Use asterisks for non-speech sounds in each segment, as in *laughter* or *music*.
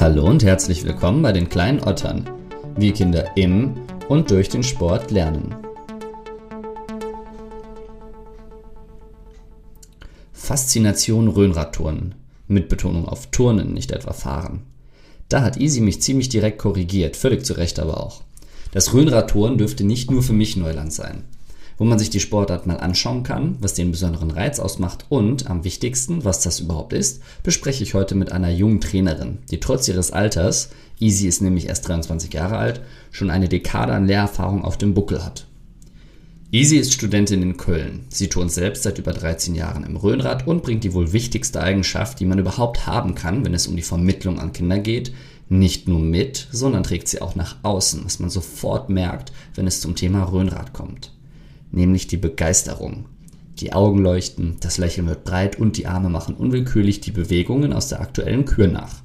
Hallo und herzlich willkommen bei den kleinen Ottern. Wir Kinder im und durch den Sport lernen. Faszination Röhnradturnen. Mit Betonung auf Turnen, nicht etwa Fahren. Da hat Easy mich ziemlich direkt korrigiert, völlig zu Recht aber auch. Das Röhnradturnen dürfte nicht nur für mich Neuland sein. Wo man sich die Sportart mal anschauen kann, was den besonderen Reiz ausmacht und, am wichtigsten, was das überhaupt ist, bespreche ich heute mit einer jungen Trainerin, die trotz ihres Alters, Easy ist nämlich erst 23 Jahre alt, schon eine Dekade an Lehrerfahrung auf dem Buckel hat. Easy ist Studentin in Köln. Sie turnt selbst seit über 13 Jahren im Röhnrad und bringt die wohl wichtigste Eigenschaft, die man überhaupt haben kann, wenn es um die Vermittlung an Kinder geht, nicht nur mit, sondern trägt sie auch nach außen, was man sofort merkt, wenn es zum Thema Röhnrad kommt. Nämlich die Begeisterung. Die Augen leuchten, das Lächeln wird breit und die Arme machen unwillkürlich die Bewegungen aus der aktuellen Kür nach.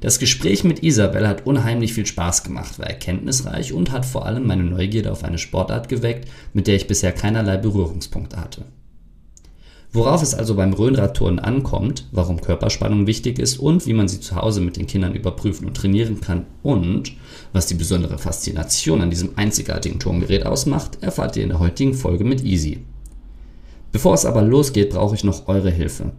Das Gespräch mit Isabel hat unheimlich viel Spaß gemacht, war erkenntnisreich und hat vor allem meine Neugierde auf eine Sportart geweckt, mit der ich bisher keinerlei Berührungspunkte hatte. Worauf es also beim Röhnradturnen ankommt, warum Körperspannung wichtig ist und wie man sie zu Hause mit den Kindern überprüfen und trainieren kann und was die besondere Faszination an diesem einzigartigen Turngerät ausmacht, erfahrt ihr in der heutigen Folge mit Easy. Bevor es aber losgeht, brauche ich noch eure Hilfe.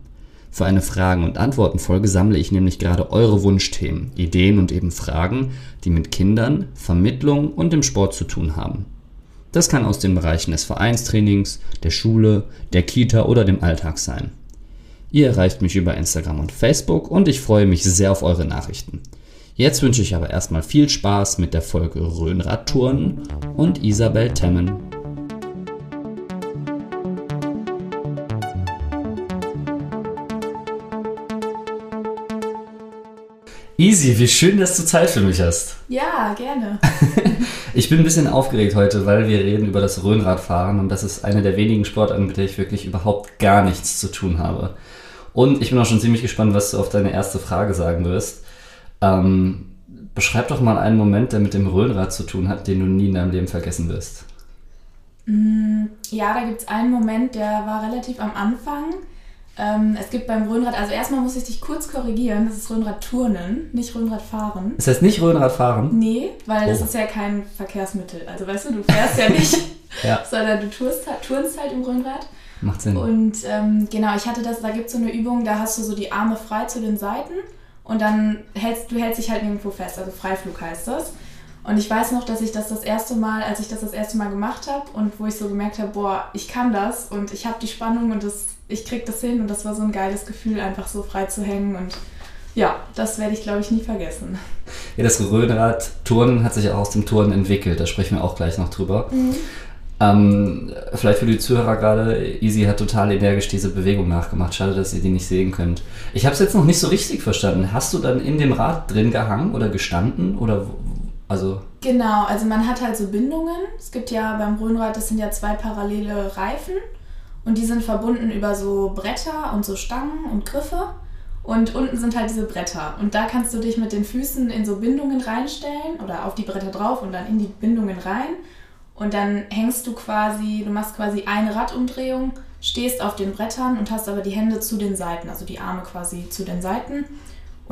Für eine Fragen- und Antworten-Folge sammle ich nämlich gerade eure Wunschthemen, Ideen und eben Fragen, die mit Kindern, Vermittlung und dem Sport zu tun haben. Das kann aus den Bereichen des Vereinstrainings, der Schule, der Kita oder dem Alltag sein. Ihr erreicht mich über Instagram und Facebook und ich freue mich sehr auf eure Nachrichten. Jetzt wünsche ich aber erstmal viel Spaß mit der Folge Röhnradtouren und Isabel Temmen. Easy, wie schön, dass du Zeit für mich hast. Ja, gerne. *laughs* ich bin ein bisschen aufgeregt heute, weil wir reden über das Röhnradfahren und das ist eine der wenigen Sportarten, mit der ich wirklich überhaupt gar nichts zu tun habe. Und ich bin auch schon ziemlich gespannt, was du auf deine erste Frage sagen wirst. Ähm, beschreib doch mal einen Moment, der mit dem Röhnrad zu tun hat, den du nie in deinem Leben vergessen wirst. Mm, ja, da gibt es einen Moment, der war relativ am Anfang. Ähm, es gibt beim Röhnrad, also erstmal muss ich dich kurz korrigieren, das ist Röhnradturnen, nicht Röhnradfahren. Das heißt nicht Röhnradfahren? Nee, weil oh. das ist ja kein Verkehrsmittel. Also weißt du, du fährst ja nicht, *laughs* ja. sondern du turnst, turnst halt im Röhnrad. Macht Sinn. Und ähm, genau, ich hatte das, da gibt es so eine Übung, da hast du so die Arme frei zu den Seiten und dann hältst du hältst dich halt nirgendwo fest, also Freiflug heißt das. Und ich weiß noch, dass ich das das erste Mal, als ich das das erste Mal gemacht habe und wo ich so gemerkt habe, boah, ich kann das und ich habe die Spannung und das, ich krieg das hin und das war so ein geiles Gefühl, einfach so frei zu hängen und ja, das werde ich glaube ich nie vergessen. Ja, das Röhnrad-Turnen hat sich auch aus dem Turnen entwickelt, da sprechen wir auch gleich noch drüber. Mhm. Ähm, vielleicht für die Zuhörer gerade, Easy hat total energisch diese Bewegung nachgemacht. Schade, dass ihr die nicht sehen könnt. Ich habe es jetzt noch nicht so richtig verstanden. Hast du dann in dem Rad drin gehangen oder gestanden oder also genau, also man hat halt so Bindungen. Es gibt ja beim Röhnrad, das sind ja zwei parallele Reifen und die sind verbunden über so Bretter und so Stangen und Griffe. Und unten sind halt diese Bretter. Und da kannst du dich mit den Füßen in so Bindungen reinstellen oder auf die Bretter drauf und dann in die Bindungen rein. Und dann hängst du quasi, du machst quasi eine Radumdrehung, stehst auf den Brettern und hast aber die Hände zu den Seiten, also die Arme quasi zu den Seiten.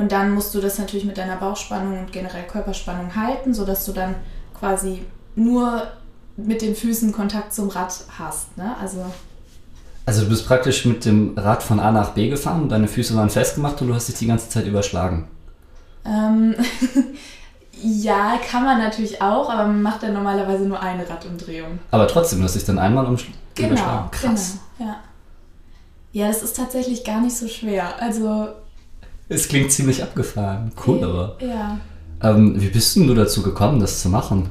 Und dann musst du das natürlich mit deiner Bauchspannung und generell Körperspannung halten, sodass du dann quasi nur mit den Füßen Kontakt zum Rad hast. Ne? Also, also du bist praktisch mit dem Rad von A nach B gefahren und deine Füße waren festgemacht und du hast dich die ganze Zeit überschlagen. Ähm, *laughs* ja, kann man natürlich auch, aber man macht dann normalerweise nur eine Radumdrehung. Aber trotzdem, du hast dich dann einmal um genau, überschlagen. Krass. Genau, ja. Ja, das ist tatsächlich gar nicht so schwer. Also es klingt ziemlich abgefahren. Cool, aber. Ja. Ähm, wie bist denn du dazu gekommen, das zu machen?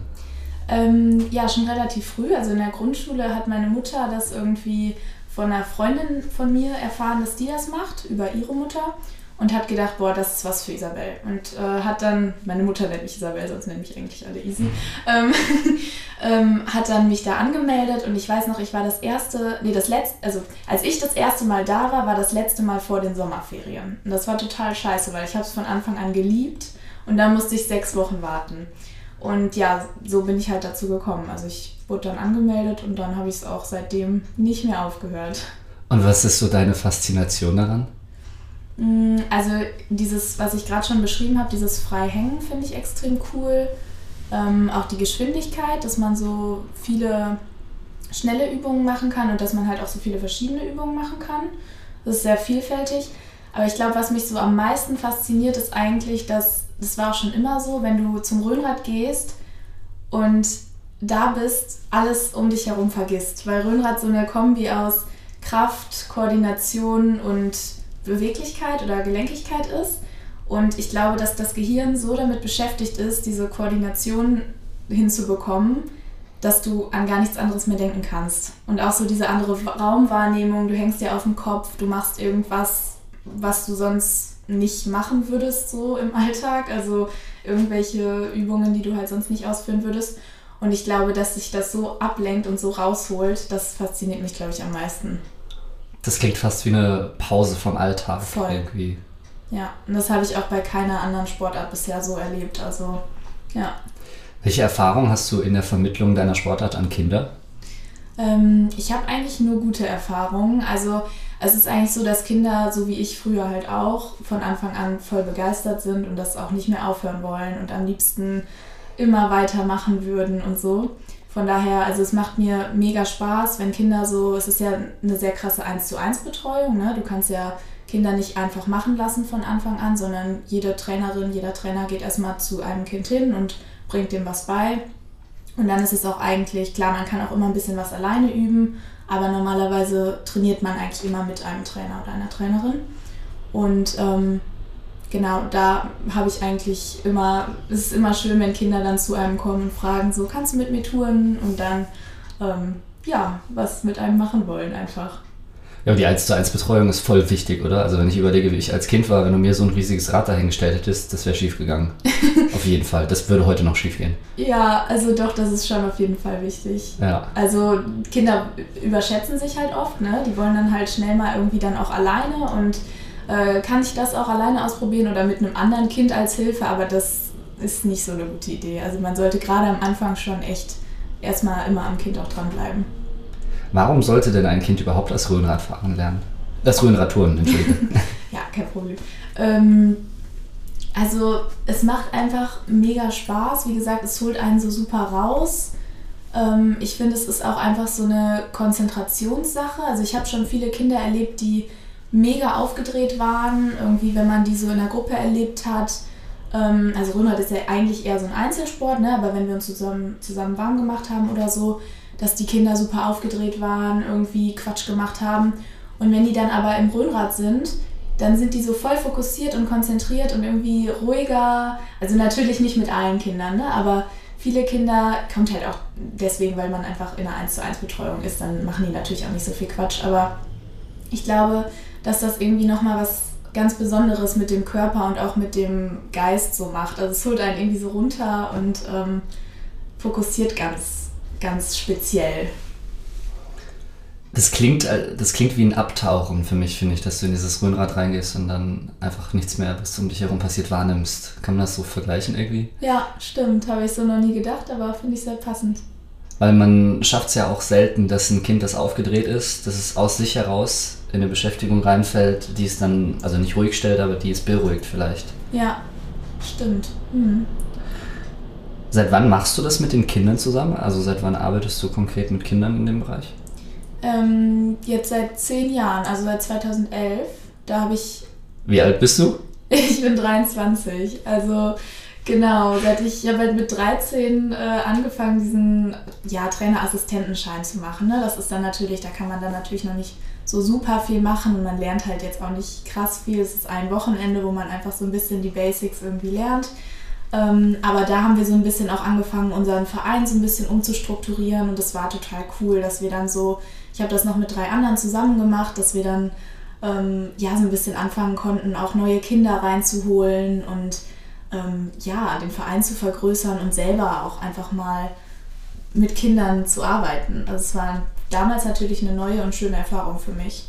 Ähm, ja, schon relativ früh. Also in der Grundschule hat meine Mutter das irgendwie von einer Freundin von mir erfahren, dass die das macht, über ihre Mutter und hat gedacht, boah, das ist was für Isabel. Und äh, hat dann, meine Mutter nennt mich Isabel, sonst nenne ich eigentlich alle Easy, ähm, *laughs* ähm, hat dann mich da angemeldet und ich weiß noch, ich war das erste, nee, das letzte, also als ich das erste Mal da war, war das letzte Mal vor den Sommerferien. Und das war total scheiße, weil ich habe es von Anfang an geliebt und dann musste ich sechs Wochen warten. Und ja, so bin ich halt dazu gekommen. Also ich wurde dann angemeldet und dann habe ich es auch seitdem nicht mehr aufgehört. Und was ist so deine Faszination daran? Mm, also dieses, was ich gerade schon beschrieben habe, dieses Freihängen finde ich extrem cool. Ähm, auch die Geschwindigkeit, dass man so viele schnelle Übungen machen kann und dass man halt auch so viele verschiedene Übungen machen kann. Das ist sehr vielfältig. Aber ich glaube, was mich so am meisten fasziniert, ist eigentlich, dass, das war auch schon immer so, wenn du zum Rhönrad gehst und da bist, alles um dich herum vergisst. Weil Rhönrad so eine Kombi aus Kraft, Koordination und Beweglichkeit oder Gelenkigkeit ist. Und ich glaube, dass das Gehirn so damit beschäftigt ist, diese Koordination hinzubekommen, dass du an gar nichts anderes mehr denken kannst. Und auch so diese andere Raumwahrnehmung, du hängst dir auf dem Kopf, du machst irgendwas, was du sonst nicht machen würdest so im Alltag, also irgendwelche Übungen, die du halt sonst nicht ausführen würdest. Und ich glaube, dass sich das so ablenkt und so rausholt, das fasziniert mich, glaube ich, am meisten. Das klingt fast wie eine Pause vom Alltag Voll. irgendwie. Ja, und das habe ich auch bei keiner anderen Sportart bisher so erlebt. Also, ja. Welche Erfahrung hast du in der Vermittlung deiner Sportart an Kinder? Ähm, ich habe eigentlich nur gute Erfahrungen. Also es ist eigentlich so, dass Kinder, so wie ich früher halt auch, von Anfang an voll begeistert sind und das auch nicht mehr aufhören wollen und am liebsten immer weitermachen würden und so. Von daher, also es macht mir mega Spaß, wenn Kinder so, es ist ja eine sehr krasse 1 zu 1 Betreuung, ne? Du kannst ja Kinder nicht einfach machen lassen von Anfang an, sondern jede Trainerin, jeder Trainer geht erstmal zu einem Kind hin und bringt dem was bei. Und dann ist es auch eigentlich, klar, man kann auch immer ein bisschen was alleine üben, aber normalerweise trainiert man eigentlich immer mit einem Trainer oder einer Trainerin. Und ähm, genau, da habe ich eigentlich immer, es ist immer schön, wenn Kinder dann zu einem kommen und fragen, so, kannst du mit mir touren? Und dann, ähm, ja, was mit einem machen wollen einfach. Ja, die 1 zu 1 Betreuung ist voll wichtig, oder? Also wenn ich überlege, wie ich als Kind war, wenn du mir so ein riesiges Rad dahingestellt hättest, das wäre schief gegangen. *laughs* auf jeden Fall. Das würde heute noch schief gehen. Ja, also doch, das ist schon auf jeden Fall wichtig. Ja. Also Kinder überschätzen sich halt oft, ne? Die wollen dann halt schnell mal irgendwie dann auch alleine und äh, kann ich das auch alleine ausprobieren oder mit einem anderen Kind als Hilfe, aber das ist nicht so eine gute Idee. Also man sollte gerade am Anfang schon echt erstmal immer am Kind auch dranbleiben. Warum sollte denn ein Kind überhaupt das Rhönradfahren lernen? Das Rhönradtouren, entschuldige. *laughs* *laughs* ja, kein Problem. Ähm, also es macht einfach mega Spaß. Wie gesagt, es holt einen so super raus. Ähm, ich finde, es ist auch einfach so eine Konzentrationssache. Also ich habe schon viele Kinder erlebt, die mega aufgedreht waren. Irgendwie, wenn man die so in der Gruppe erlebt hat. Ähm, also Rhönrad ist ja eigentlich eher so ein Einzelsport, ne? aber wenn wir uns zusammen, zusammen warm gemacht haben oder so, dass die Kinder super aufgedreht waren, irgendwie Quatsch gemacht haben. Und wenn die dann aber im Röhnrad sind, dann sind die so voll fokussiert und konzentriert und irgendwie ruhiger. Also natürlich nicht mit allen Kindern, ne? aber viele Kinder, kommt halt auch deswegen, weil man einfach in einer 1 zu 1 Betreuung ist, dann machen die natürlich auch nicht so viel Quatsch. Aber ich glaube, dass das irgendwie nochmal was ganz Besonderes mit dem Körper und auch mit dem Geist so macht. Also es holt einen irgendwie so runter und ähm, fokussiert ganz ganz speziell. Das klingt, äh, das klingt wie ein Abtauchen für mich, finde ich, dass du in dieses Röhnrad reingehst und dann einfach nichts mehr, was um dich herum passiert, wahrnimmst. Kann man das so vergleichen irgendwie? Ja, stimmt. Habe ich so noch nie gedacht, aber finde ich sehr passend. Weil man schafft es ja auch selten, dass ein Kind, das aufgedreht ist, dass es aus sich heraus in eine Beschäftigung reinfällt, die es dann, also nicht ruhig stellt, aber die es beruhigt vielleicht. Ja, stimmt. Mhm. Seit wann machst du das mit den Kindern zusammen? Also seit wann arbeitest du konkret mit Kindern in dem Bereich? Ähm, jetzt seit zehn Jahren, also seit 2011. Da habe ich. Wie alt bist du? *laughs* Ich bin 23. Also genau, seit ich, habe halt mit 13 äh, angefangen, diesen ja, Trainerassistentenschein zu machen. Ne? Das ist dann natürlich, da kann man dann natürlich noch nicht so super viel machen und man lernt halt jetzt auch nicht krass viel. Es ist ein Wochenende, wo man einfach so ein bisschen die Basics irgendwie lernt. Ähm, aber da haben wir so ein bisschen auch angefangen, unseren Verein so ein bisschen umzustrukturieren und das war total cool, dass wir dann so, ich habe das noch mit drei anderen zusammen gemacht, dass wir dann ähm, ja so ein bisschen anfangen konnten, auch neue Kinder reinzuholen und ähm, ja, den Verein zu vergrößern und selber auch einfach mal mit Kindern zu arbeiten. Also es war damals natürlich eine neue und schöne Erfahrung für mich.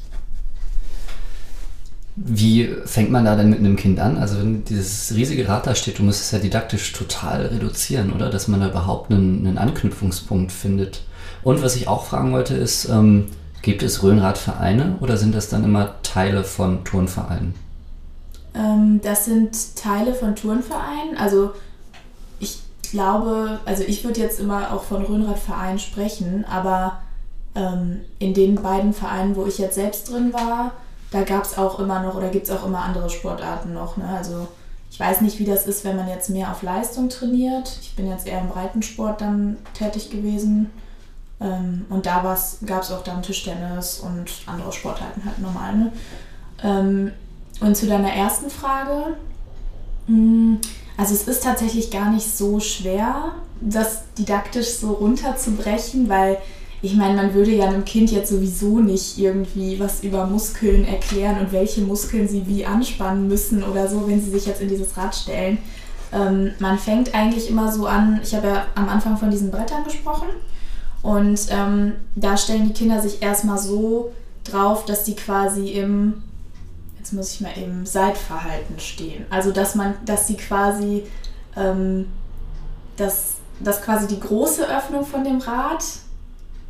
Wie fängt man da denn mit einem Kind an? Also wenn dieses riesige Rad da steht, du musst es ja didaktisch total reduzieren, oder? Dass man da überhaupt einen, einen Anknüpfungspunkt findet. Und was ich auch fragen wollte ist, ähm, gibt es Rhönradvereine oder sind das dann immer Teile von Turnvereinen? Ähm, das sind Teile von Turnvereinen. Also ich glaube, also ich würde jetzt immer auch von Rhönradverein sprechen, aber ähm, in den beiden Vereinen, wo ich jetzt selbst drin war, da gab es auch immer noch oder gibt es auch immer andere Sportarten noch. Ne? Also ich weiß nicht, wie das ist, wenn man jetzt mehr auf Leistung trainiert. Ich bin jetzt eher im Breitensport dann tätig gewesen. Ähm, und da gab es auch dann Tischtennis und andere Sportarten halt normal. Ne? Ähm, und zu deiner ersten Frage. Hm, also es ist tatsächlich gar nicht so schwer, das didaktisch so runterzubrechen, weil ich meine, man würde ja einem Kind jetzt sowieso nicht irgendwie was über Muskeln erklären und welche Muskeln sie wie anspannen müssen oder so, wenn sie sich jetzt in dieses Rad stellen. Ähm, man fängt eigentlich immer so an, ich habe ja am Anfang von diesen Brettern gesprochen und ähm, da stellen die Kinder sich erstmal so drauf, dass die quasi im, jetzt muss ich mal im Seitverhalten stehen. Also dass man, dass sie quasi, ähm, dass, dass quasi die große Öffnung von dem Rad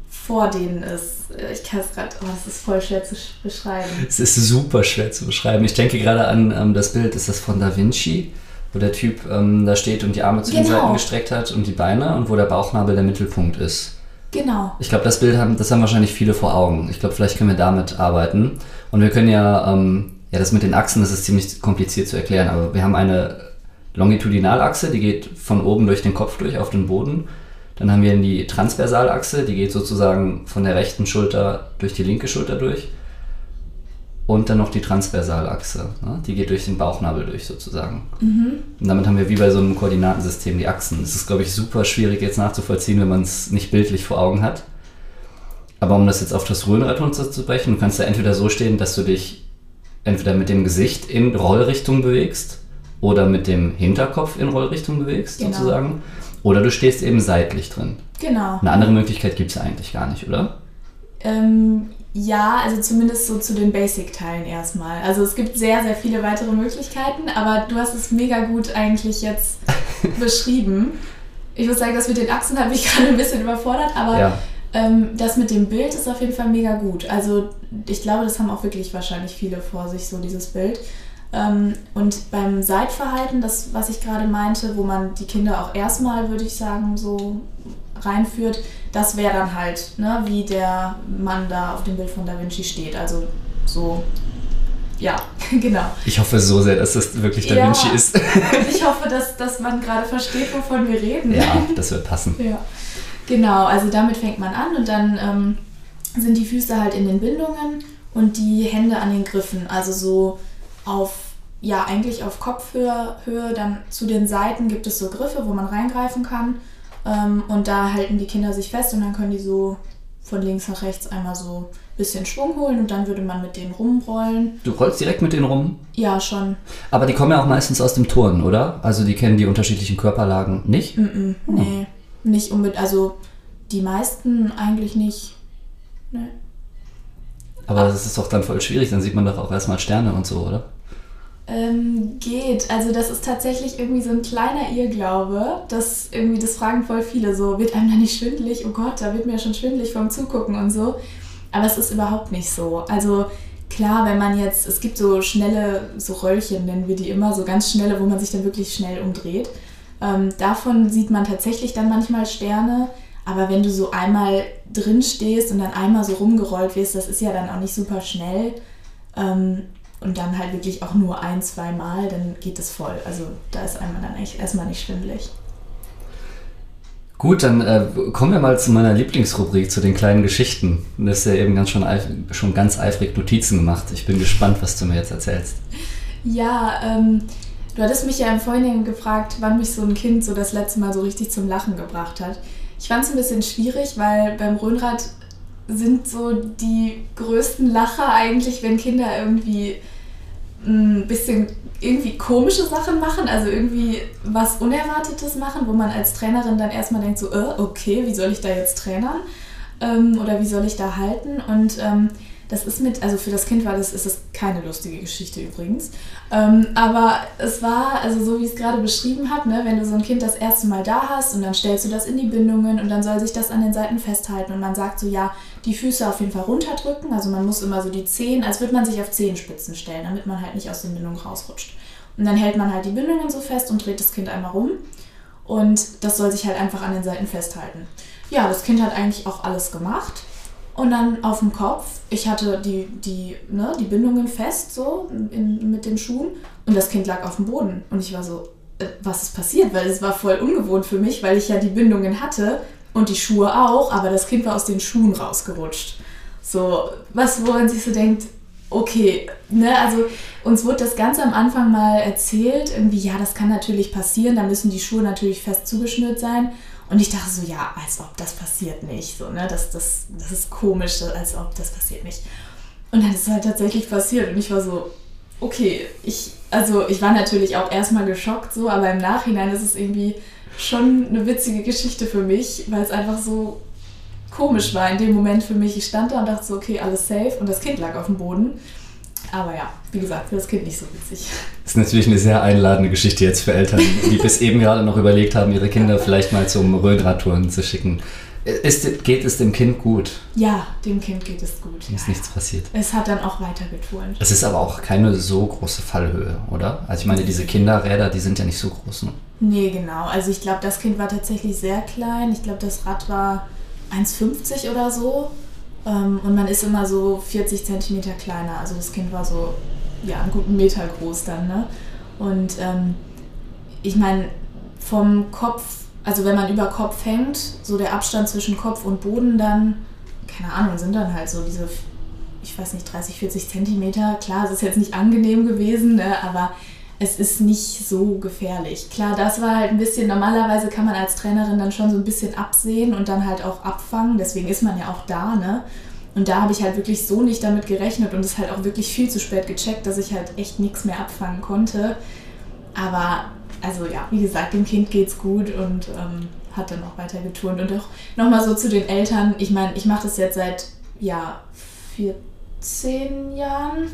vor denen ist. Ich kann es gerade, oh, das ist voll schwer zu beschreiben. Es ist super schwer zu beschreiben. Ich denke gerade an ähm, das Bild, ist das von Da Vinci, wo der Typ ähm, da steht und die Arme zu genau. den Seiten gestreckt hat und die Beine und wo der Bauchnabel der Mittelpunkt ist. Genau. Ich glaube, das Bild haben, das haben wahrscheinlich viele vor Augen. Ich glaube, vielleicht können wir damit arbeiten. Und wir können ja, ähm, ja, das mit den Achsen, das ist ziemlich kompliziert zu erklären, aber wir haben eine Longitudinalachse, die geht von oben durch den Kopf durch auf den Boden. Dann haben wir die Transversalachse, die geht sozusagen von der rechten Schulter durch die linke Schulter durch. Und dann noch die Transversalachse, ne? die geht durch den Bauchnabel durch sozusagen. Mhm. Und damit haben wir wie bei so einem Koordinatensystem die Achsen. Das ist, glaube ich, super schwierig jetzt nachzuvollziehen, wenn man es nicht bildlich vor Augen hat. Aber um das jetzt auf das Röhnrad runterzubrechen, du kannst ja entweder so stehen, dass du dich entweder mit dem Gesicht in Rollrichtung bewegst oder mit dem Hinterkopf in Rollrichtung bewegst, genau. sozusagen. Oder du stehst eben seitlich drin. Genau. Eine andere Möglichkeit gibt es ja eigentlich gar nicht, oder? Ähm, ja, also zumindest so zu den Basic-Teilen erstmal. Also es gibt sehr, sehr viele weitere Möglichkeiten, aber du hast es mega gut eigentlich jetzt *laughs* beschrieben. Ich würde sagen, das mit den Achsen hat mich *laughs* gerade ein bisschen überfordert, aber ja. Ähm, das mit dem Bild ist auf jeden Fall mega gut. Also ich glaube, das haben auch wirklich wahrscheinlich viele vor sich, so dieses Bild. Ähm, und beim Seitverhalten, das, was ich gerade meinte, wo man die Kinder auch erstmal, würde ich sagen, so reinführt, das wäre dann halt, ne, wie der Mann da auf dem Bild von Da Vinci steht. Also so, ja, *laughs* genau. Ich hoffe so sehr, dass das wirklich Da ja, Vinci ist. ich hoffe, dass, dass man gerade versteht, wovon wir reden. Ja, das wird passen. *laughs* ja. Genau, also damit fängt man an und dann ähm, sind die Füße halt in den Bindungen und die Hände an den Griffen. Also so auf, ja, eigentlich auf Kopfhöhe, Höhe, dann zu den Seiten gibt es so Griffe, wo man reingreifen kann. Ähm, und da halten die Kinder sich fest und dann können die so von links nach rechts einmal so ein bisschen Schwung holen und dann würde man mit denen rumrollen. Du rollst direkt mit denen rum? Ja, schon. Aber die kommen ja auch meistens aus dem Turnen, oder? Also die kennen die unterschiedlichen Körperlagen nicht? Mm, -mm. Nee, nicht unbedingt. Also die meisten eigentlich nicht. Nee. Aber das ist doch dann voll schwierig, dann sieht man doch auch erstmal Sterne und so, oder? Ähm, geht. Also das ist tatsächlich irgendwie so ein kleiner Irrglaube. Das irgendwie, das fragen voll viele so, wird einem da nicht schwindelig? Oh Gott, da wird mir schon schwindelig vom Zugucken und so. Aber es ist überhaupt nicht so. Also klar, wenn man jetzt, es gibt so schnelle, so Röllchen nennen wir die immer, so ganz schnelle, wo man sich dann wirklich schnell umdreht. Ähm, davon sieht man tatsächlich dann manchmal Sterne. Aber wenn du so einmal drin stehst und dann einmal so rumgerollt wirst, das ist ja dann auch nicht super schnell. Ähm, und dann halt wirklich auch nur ein, zwei Mal, dann geht es voll. Also da ist einmal dann echt erstmal nicht schwindelig. Gut, dann äh, kommen wir mal zu meiner Lieblingsrubrik, zu den kleinen Geschichten. Du hast ja eben ganz schon, schon ganz eifrig Notizen gemacht. Ich bin gespannt, was du mir jetzt erzählst. Ja, ähm, du hattest mich ja im Vorhinein gefragt, wann mich so ein Kind so das letzte Mal so richtig zum Lachen gebracht hat. Ich fand es ein bisschen schwierig, weil beim Röhnrad sind so die größten Lacher eigentlich, wenn Kinder irgendwie ein bisschen irgendwie komische Sachen machen, also irgendwie was Unerwartetes machen, wo man als Trainerin dann erstmal denkt, so, äh, okay, wie soll ich da jetzt trainern? Ähm, oder wie soll ich da halten? Und ähm, Das ist mit, also für das Kind war das, ist das keine lustige Geschichte übrigens. Ähm, aber es war, also so wie es gerade beschrieben hat, ne, wenn du so ein Kind das erste Mal da hast und dann stellst du das in die Bindungen und dann soll sich das an den Seiten festhalten und man sagt so, ja, die Füße auf jeden Fall runterdrücken. Also man muss immer so die Zehen, als würde man sich auf Zehenspitzen stellen, damit man halt nicht aus den Bindungen rausrutscht. Und dann hält man halt die Bindungen so fest und dreht das Kind einmal rum. Und das soll sich halt einfach an den Seiten festhalten. Ja, das Kind hat eigentlich auch alles gemacht. Und dann auf dem Kopf, ich hatte die, die, ne, die Bindungen fest so in, mit den Schuhen und das Kind lag auf dem Boden. Und ich war so, äh, was ist passiert? Weil es war voll ungewohnt für mich, weil ich ja die Bindungen hatte und die Schuhe auch, aber das Kind war aus den Schuhen rausgerutscht. So, was, wo man sich so denkt, okay, ne, also uns wurde das ganz am Anfang mal erzählt, irgendwie, ja, das kann natürlich passieren, da müssen die Schuhe natürlich fest zugeschnürt sein. Und ich dachte so, ja, als ob das passiert nicht. So, ne? das, das, das ist komisch, als ob das passiert nicht. Und dann ist es halt tatsächlich passiert. Und ich war so, okay, ich, also ich war natürlich auch erstmal geschockt, so, aber im Nachhinein ist es irgendwie schon eine witzige Geschichte für mich, weil es einfach so komisch war in dem Moment für mich. Ich stand da und dachte so, okay, alles safe und das Kind lag auf dem Boden. Aber ja, wie gesagt, für das Kind nicht so witzig. Ist natürlich eine sehr einladende Geschichte jetzt für Eltern, die bis eben gerade noch überlegt haben, ihre Kinder vielleicht mal zum Röhnradtouren zu schicken. Ist, geht es dem Kind gut? Ja, dem Kind geht es gut. Ist ja, nichts passiert. Es hat dann auch weiter geturnt. Es ist aber auch keine so große Fallhöhe, oder? Also ich meine, diese Kinderräder, die sind ja nicht so groß. Ne? Nee, genau. Also ich glaube, das Kind war tatsächlich sehr klein. Ich glaube, das Rad war 1,50 oder so. Ähm, und man ist immer so 40 Zentimeter kleiner. Also das Kind war so, ja, einen guten Meter groß dann, ne? Und ähm, ich meine, vom Kopf, also wenn man über Kopf hängt, so der Abstand zwischen Kopf und Boden dann, keine Ahnung, sind dann halt so diese, ich weiß nicht, 30, 40 Zentimeter. Klar, es ist jetzt nicht angenehm gewesen, ne? aber es ist nicht so gefährlich. Klar, das war halt ein bisschen, normalerweise kann man als Trainerin dann schon so ein bisschen absehen und dann halt auch abfangen, deswegen ist man ja auch da, ne? Und da habe ich halt wirklich so nicht damit gerechnet und es halt auch wirklich viel zu spät gecheckt, dass ich halt echt nichts mehr abfangen konnte. Aber, also ja, wie gesagt, dem Kind geht's gut und ähm, hat dann auch weiter geturnt. Und auch nochmal so zu den Eltern, ich meine, ich mache das jetzt seit, ja, 14 Jahren.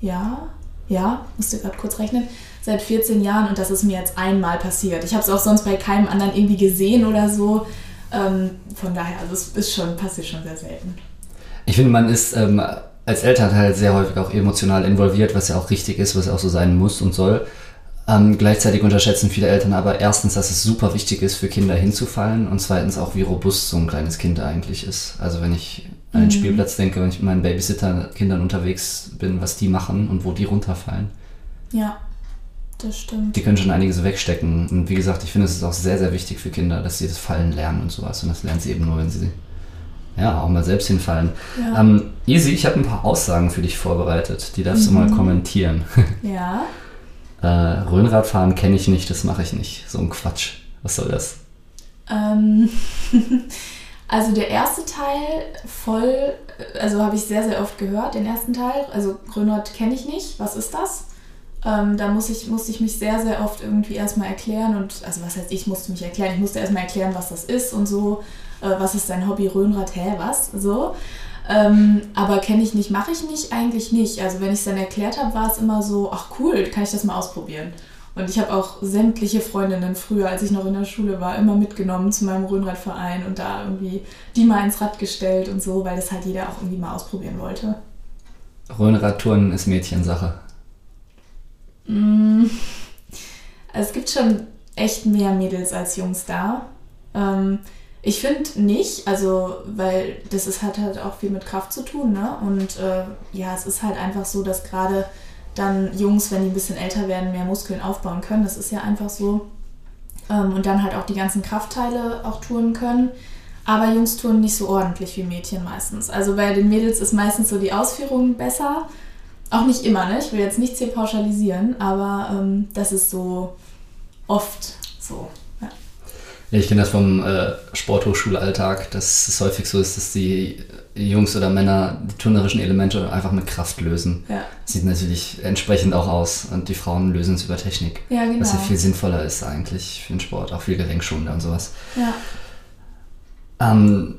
Ja, ja, musste gerade kurz rechnen, seit 14 Jahren und das ist mir jetzt einmal passiert. Ich habe es auch sonst bei keinem anderen irgendwie gesehen oder so. Ähm, von daher, also es ist schon, passiert schon sehr selten. Ich finde, man ist ähm, als Elternteil sehr häufig auch emotional involviert, was ja auch richtig ist, was auch so sein muss und soll. Ähm, gleichzeitig unterschätzen viele Eltern aber erstens, dass es super wichtig ist, für Kinder hinzufallen und zweitens auch, wie robust so ein kleines Kind eigentlich ist. Also wenn ich an den mhm. Spielplatz denke, wenn ich mit meinen Babysitter-Kindern unterwegs bin, was die machen und wo die runterfallen. Ja, das stimmt. Die können schon einiges wegstecken. Und wie gesagt, ich finde, es ist auch sehr, sehr wichtig für Kinder, dass sie das Fallen lernen und sowas. Und das lernen sie eben nur, wenn sie ja, auch mal selbst hinfallen. Ja. Ähm, Easy, ich habe ein paar Aussagen für dich vorbereitet. Die darfst mhm. du mal mhm. kommentieren. *laughs* Ja. äh, Röhnradfahren kenne ich nicht, das mache ich nicht. So ein Quatsch. Was soll das? Ähm. *laughs* Also der erste Teil voll, also habe ich sehr, sehr oft gehört, den ersten Teil. Also Grönrad kenne ich nicht. Was ist das? Ähm, da muss ich, musste ich mich sehr, sehr oft irgendwie erstmal erklären und, also was heißt ich musste mich erklären, ich musste erstmal erklären, was das ist und so, äh, was ist dein Hobby, Röhnrad, hä, was, so. Ähm, aber kenne ich nicht, mache ich nicht, eigentlich nicht. Also wenn ich es dann erklärt habe, war es immer so, ach cool, kann ich das mal ausprobieren. Und ich habe auch sämtliche Freundinnen früher, als ich noch in der Schule war, immer mitgenommen zu meinem Röhnradverein und da irgendwie die mal ins Rad gestellt und so, weil das halt jeder auch irgendwie mal ausprobieren wollte. Röhnradtouren ist Mädchensache. Mm, es gibt schon echt mehr Mädels als Jungs da. Ähm, ich finde nicht, also, weil das ist, hat halt auch viel mit Kraft zu tun, ne? Und äh, ja, es ist halt einfach so, dass gerade dann Jungs, wenn die ein bisschen älter werden, mehr Muskeln aufbauen können. Das ist ja einfach so. Ähm, und dann halt auch die ganzen Kraftteile auch touren können. Aber Jungs touren nicht so ordentlich wie Mädchen meistens. Also bei den Mädels ist meistens so die Ausführung besser. Auch nicht immer, ne? Ich will jetzt nichts hier pauschalisieren, aber ähm, das ist so oft so. Ich kenne das vom äh, Sporthochschulalltag, dass es häufig so ist, dass die Jungs oder Männer die turnerischen Elemente einfach mit Kraft lösen. Ja. Sieht natürlich entsprechend auch aus. Und die Frauen lösen es über Technik. Ja, genau. Was ja viel sinnvoller ist eigentlich für den Sport, auch viel gelenkschonender und sowas. Ja. Ähm,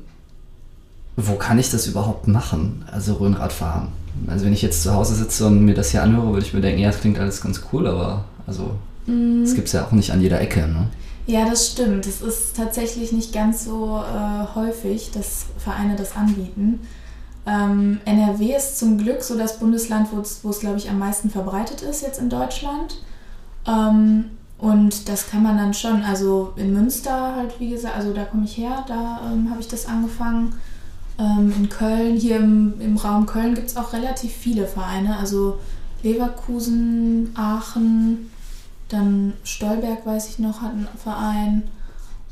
wo kann ich das überhaupt machen? Also Rhönrad fahren. Also wenn ich jetzt zu Hause sitze und mir das hier anhöre, würde ich mir denken, ja, das klingt alles ganz cool, aber also mm. das gibt es ja auch nicht an jeder Ecke. Ne? Ja, das stimmt. Es ist tatsächlich nicht ganz so äh, häufig, dass Vereine das anbieten. Ähm, NRW ist zum Glück so das Bundesland, wo es, glaube ich, am meisten verbreitet ist jetzt in Deutschland. Ähm, und das kann man dann schon, also in Münster halt, wie gesagt, also da komme ich her, da ähm, habe ich das angefangen. Ähm, in Köln, hier im, im Raum Köln gibt es auch relativ viele Vereine, also Leverkusen, Aachen, dann Stolberg, weiß ich noch, hat einen Verein.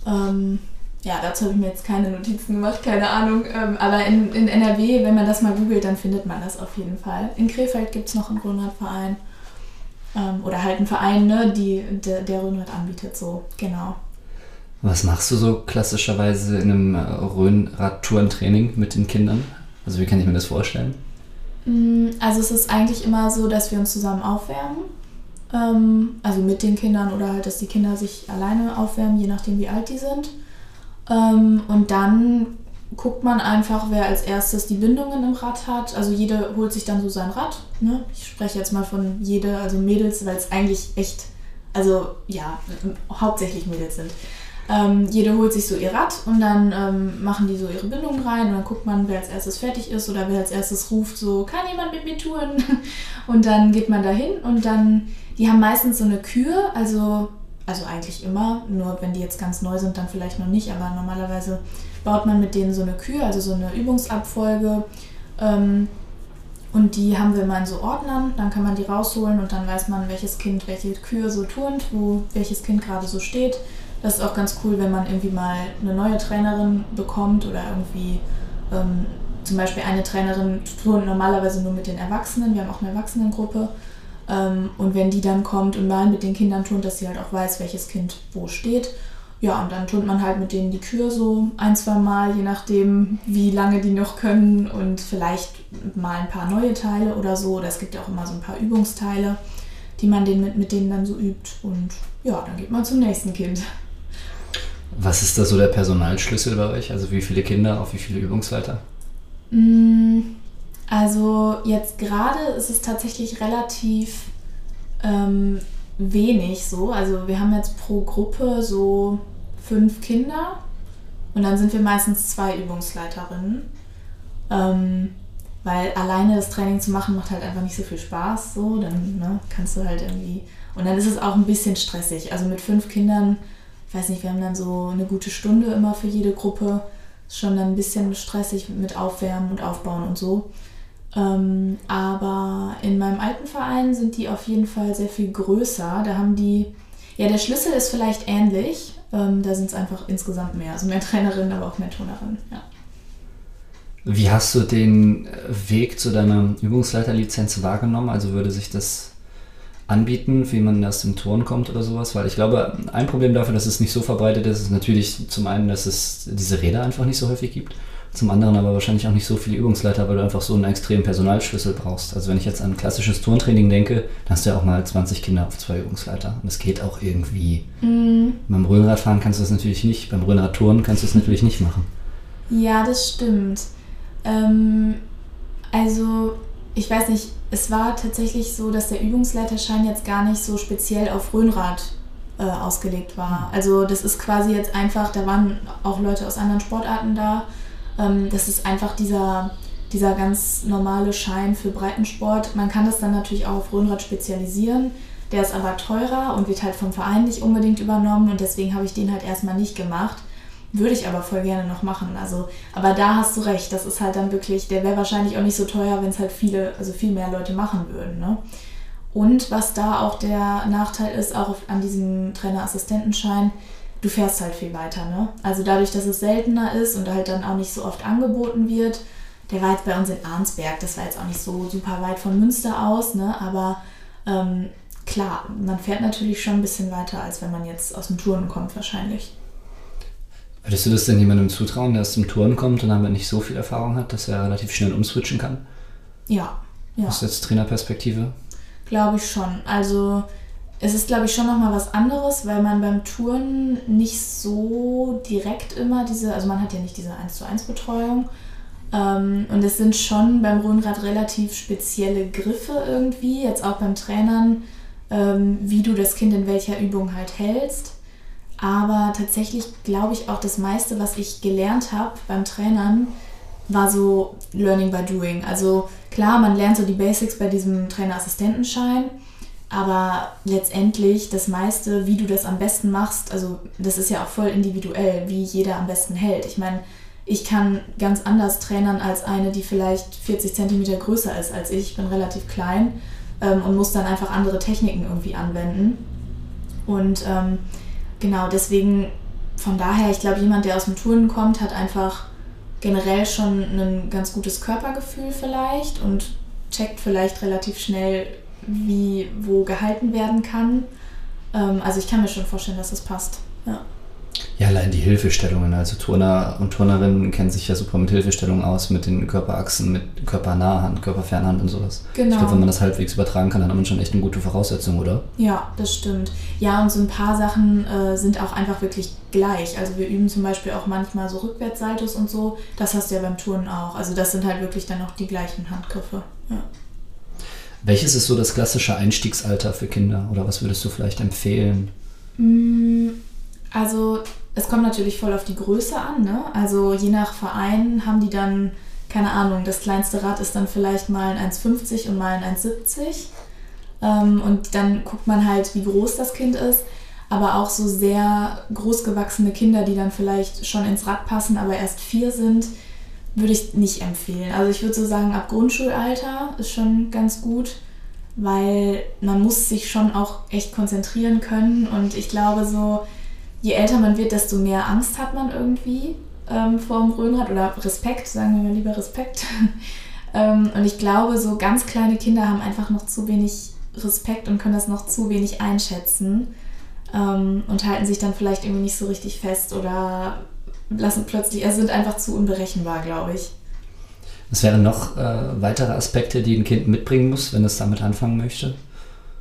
Ähm, ja, dazu habe ich mir jetzt keine Notizen gemacht, keine Ahnung. Ähm, aber in, in NRW, wenn man das mal googelt, dann findet man das auf jeden Fall. In Krefeld gibt es noch einen Grünradverein. Ähm, oder halt einen Verein, ne, die, der, der Rhönrad anbietet, so, genau. Was machst du so klassischerweise in einem äh, Rhönrad-Tourentraining mit den Kindern? Also wie kann ich mir das vorstellen? Mm, also es ist eigentlich immer so, dass wir uns zusammen aufwärmen. Ähm, also mit den Kindern oder halt, dass die Kinder sich alleine aufwärmen, je nachdem wie alt die sind. Ähm, und dann guckt man einfach, wer als erstes die Bindungen im Rad hat. Also jede holt sich dann so sein Rad. Ne? Ich spreche jetzt mal von jede, also Mädels, weil es eigentlich echt, also ja, hauptsächlich Mädels sind. Ähm, jede holt sich so ihr Rad und dann ähm, machen die so ihre Bindungen rein und dann guckt man, wer als erstes fertig ist oder wer als erstes ruft, so, kann jemand mit mir touren? *laughs* Und dann geht man dahin und dann, die haben meistens so eine Kür, also, also eigentlich immer, nur wenn die jetzt ganz neu sind, dann vielleicht noch nicht, aber normalerweise baut man mit denen so eine Kür, also so eine Übungsabfolge. Ähm, und die haben wir mal in so Ordnern, dann kann man die rausholen und dann weiß man, welches Kind welche Kür so turnt, wo welches Kind gerade so steht. Das ist auch ganz cool, wenn man irgendwie mal eine neue Trainerin bekommt oder irgendwie ähm, zum Beispiel eine Trainerin turnt normalerweise nur mit den Erwachsenen. Wir haben auch eine Erwachsenengruppe. Ähm, und wenn die dann kommt und mal mit den Kindern turnt, dass sie halt auch weiß, welches Kind wo steht. Ja, und dann turnt man halt mit denen die Kür so ein, zwei Mal, je nachdem, wie lange die noch können und vielleicht mal ein paar neue Teile oder so. Oder es gibt ja auch immer so ein paar Übungsteile, die man den mit, mit denen dann so übt. Und ja, dann geht man zum nächsten Kind. Was ist da so der Personalschlüssel bei euch? Also wie viele Kinder auf wie viele Übungsleiter? Mm, also jetzt gerade ist es tatsächlich relativ ähm, wenig so. Also wir haben jetzt pro Gruppe so fünf Kinder und dann sind wir meistens zwei Übungsleiterinnen. Ähm, weil alleine das Training zu machen macht halt einfach nicht so viel Spaß. So, dann ne, kannst du halt irgendwie. Und dann ist es auch ein bisschen stressig. Also mit fünf Kindern ich weiß nicht, wir haben dann so eine gute Stunde immer für jede Gruppe. Ist schon dann ein bisschen stressig mit Aufwärmen und Aufbauen und so. Ähm, aber in meinem alten Verein sind die auf jeden Fall sehr viel größer. Da haben die, ja, der Schlüssel ist vielleicht ähnlich. Ähm, da sind es einfach insgesamt mehr. Also mehr Trainerinnen, aber auch mehr Turnerinnen, ja. Wie hast du den Weg zu deiner Übungsleiterlizenz wahrgenommen? Also würde sich das anbieten, wie man erst im Turn kommt oder sowas, weil ich glaube, ein Problem dafür, dass es nicht so verbreitet ist, ist natürlich zum einen, dass es diese Räder einfach nicht so häufig gibt, zum anderen aber wahrscheinlich auch nicht so viele Übungsleiter, weil du einfach so einen extremen Personalschlüssel brauchst. Also wenn ich jetzt an klassisches Turntraining denke, dann hast du ja auch mal 20 Kinder auf zwei Übungsleiter und das geht auch irgendwie. Mhm. Beim Röhnradfahren kannst du das natürlich nicht, beim Röhnradturnen kannst du es natürlich nicht machen. Ja, das stimmt. Ähm, also ich weiß nicht, es war tatsächlich so, dass der Übungsleiterschein jetzt gar nicht so speziell auf Röhnrad äh, ausgelegt war. Also das ist quasi jetzt einfach, da waren auch Leute aus anderen Sportarten da. Ähm, das ist einfach dieser, dieser ganz normale Schein für Breitensport. Man kann das dann natürlich auch auf Röhnrad spezialisieren. Der ist aber teurer und wird halt vom Verein nicht unbedingt übernommen und deswegen habe ich den halt erstmal nicht gemacht. Würde ich aber voll gerne noch machen. Also, aber da hast du recht, das ist halt dann wirklich, der wäre wahrscheinlich auch nicht so teuer, wenn es halt viele, also viel mehr Leute machen würden. Ne? Und was da auch der Nachteil ist, auch an diesem Trainerassistentenschein, du fährst halt viel weiter. Ne? Also dadurch, dass es seltener ist und halt dann auch nicht so oft angeboten wird, der war jetzt bei uns in Arnsberg, das war jetzt auch nicht so super weit von Münster aus, ne? aber ähm, klar, man fährt natürlich schon ein bisschen weiter, als wenn man jetzt aus dem Touren kommt wahrscheinlich. Würdest du das denn jemandem zutrauen, der aus dem Touren kommt und damit nicht so viel Erfahrung hat, dass er relativ schnell umswitchen kann? Ja. ja. Aus jetzt Trainerperspektive? Glaube ich schon. Also es ist, glaube ich, schon nochmal was anderes, weil man beim Touren nicht so direkt immer diese, also man hat ja nicht diese 1 zu 1 Betreuung. Ähm, und es sind schon beim Rhönrad relativ spezielle Griffe irgendwie, jetzt auch beim Trainern, ähm, wie du das Kind in welcher Übung halt hältst. Aber tatsächlich glaube ich auch das meiste, was ich gelernt habe beim Trainern, war so Learning by Doing. Also klar, man lernt so die Basics bei diesem Trainerassistentenschein, aber letztendlich das meiste, wie du das am besten machst, also das ist ja auch voll individuell, wie jeder am besten hält. Ich meine, ich kann ganz anders trainern als eine, die vielleicht 40 cm größer ist als ich. Ich bin relativ klein ähm, und muss dann einfach andere Techniken irgendwie anwenden. Und ähm, genau deswegen, von daher, ich glaube, jemand, der aus dem Turnen kommt, hat einfach generell schon ein ganz gutes Körpergefühl vielleicht und checkt vielleicht relativ schnell, wie wo gehalten werden kann. Ähm, also ich kann mir schon vorstellen, dass das passt. Ja. Ja, allein die Hilfestellungen. Also Turner und Turnerinnen kennen sich ja super mit Hilfestellungen aus, mit den Körperachsen, mit Körpernahhand, Körperfernhand und sowas. Genau. Ich glaube, wenn man das halbwegs übertragen kann, dann hat man schon echt eine gute Voraussetzung, oder? Ja, das stimmt. Ja, und so ein paar Sachen äh, sind auch einfach wirklich gleich. Also wir üben zum Beispiel auch manchmal so Rückwärtssaltos und so. Das hast du ja beim Turnen auch. Also das sind halt wirklich dann auch die gleichen Handgriffe. Ja. Welches ist so das klassische Einstiegsalter für Kinder? Oder was würdest du vielleicht empfehlen? Mm, also es kommt natürlich voll auf die Größe an. Ne? Also je nach Verein haben die dann, keine Ahnung, das kleinste Rad ist dann vielleicht mal ein 1,50 und mal ein 1,70. Ähm, und dann guckt man halt, wie groß das Kind ist. Aber auch so sehr großgewachsene Kinder, die dann vielleicht schon ins Rad passen, aber erst vier sind, würde ich nicht empfehlen. Also ich würde so sagen, ab Grundschulalter ist schon ganz gut, weil man muss sich schon auch echt konzentrieren können. Und ich glaube so, je älter man wird, desto mehr Angst hat man irgendwie ähm, vor dem Röhnrad oder Respekt, sagen wir mal lieber Respekt. *laughs* ähm, und ich glaube, so ganz kleine Kinder haben einfach noch zu wenig Respekt und können das noch zu wenig einschätzen ähm, und halten sich dann vielleicht irgendwie nicht so richtig fest oder lassen plötzlich, also sind einfach zu unberechenbar, glaube ich. Was wären noch äh, weitere Aspekte, die ein Kind mitbringen muss, wenn es damit anfangen möchte?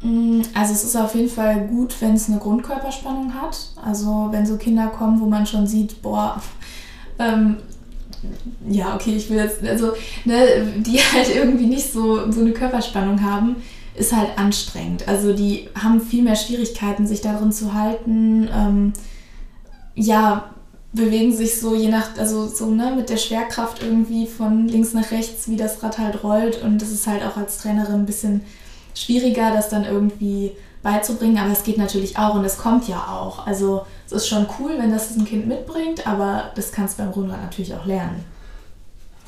Mm, also es ist auf jeden Fall gut, wenn es eine Grundkörperspannung hat. Also wenn so Kinder kommen, wo man schon sieht, boah, ähm, ja, okay, ich will jetzt, also, ne, die *laughs* halt irgendwie nicht so, so eine Körperspannung haben, ist halt anstrengend. Also die haben viel mehr Schwierigkeiten, sich darin zu halten. Ähm, ja, bewegen sich so je nach, also so ne, mit der Schwerkraft irgendwie von links nach rechts, wie das Rad halt rollt. Und das ist halt auch als Trainerin ein bisschen schwieriger, das dann irgendwie beizubringen, aber es geht natürlich auch und es kommt ja auch. Also es ist schon cool, wenn das ein Kind mitbringt, aber das kannst du beim Rundrad natürlich auch lernen.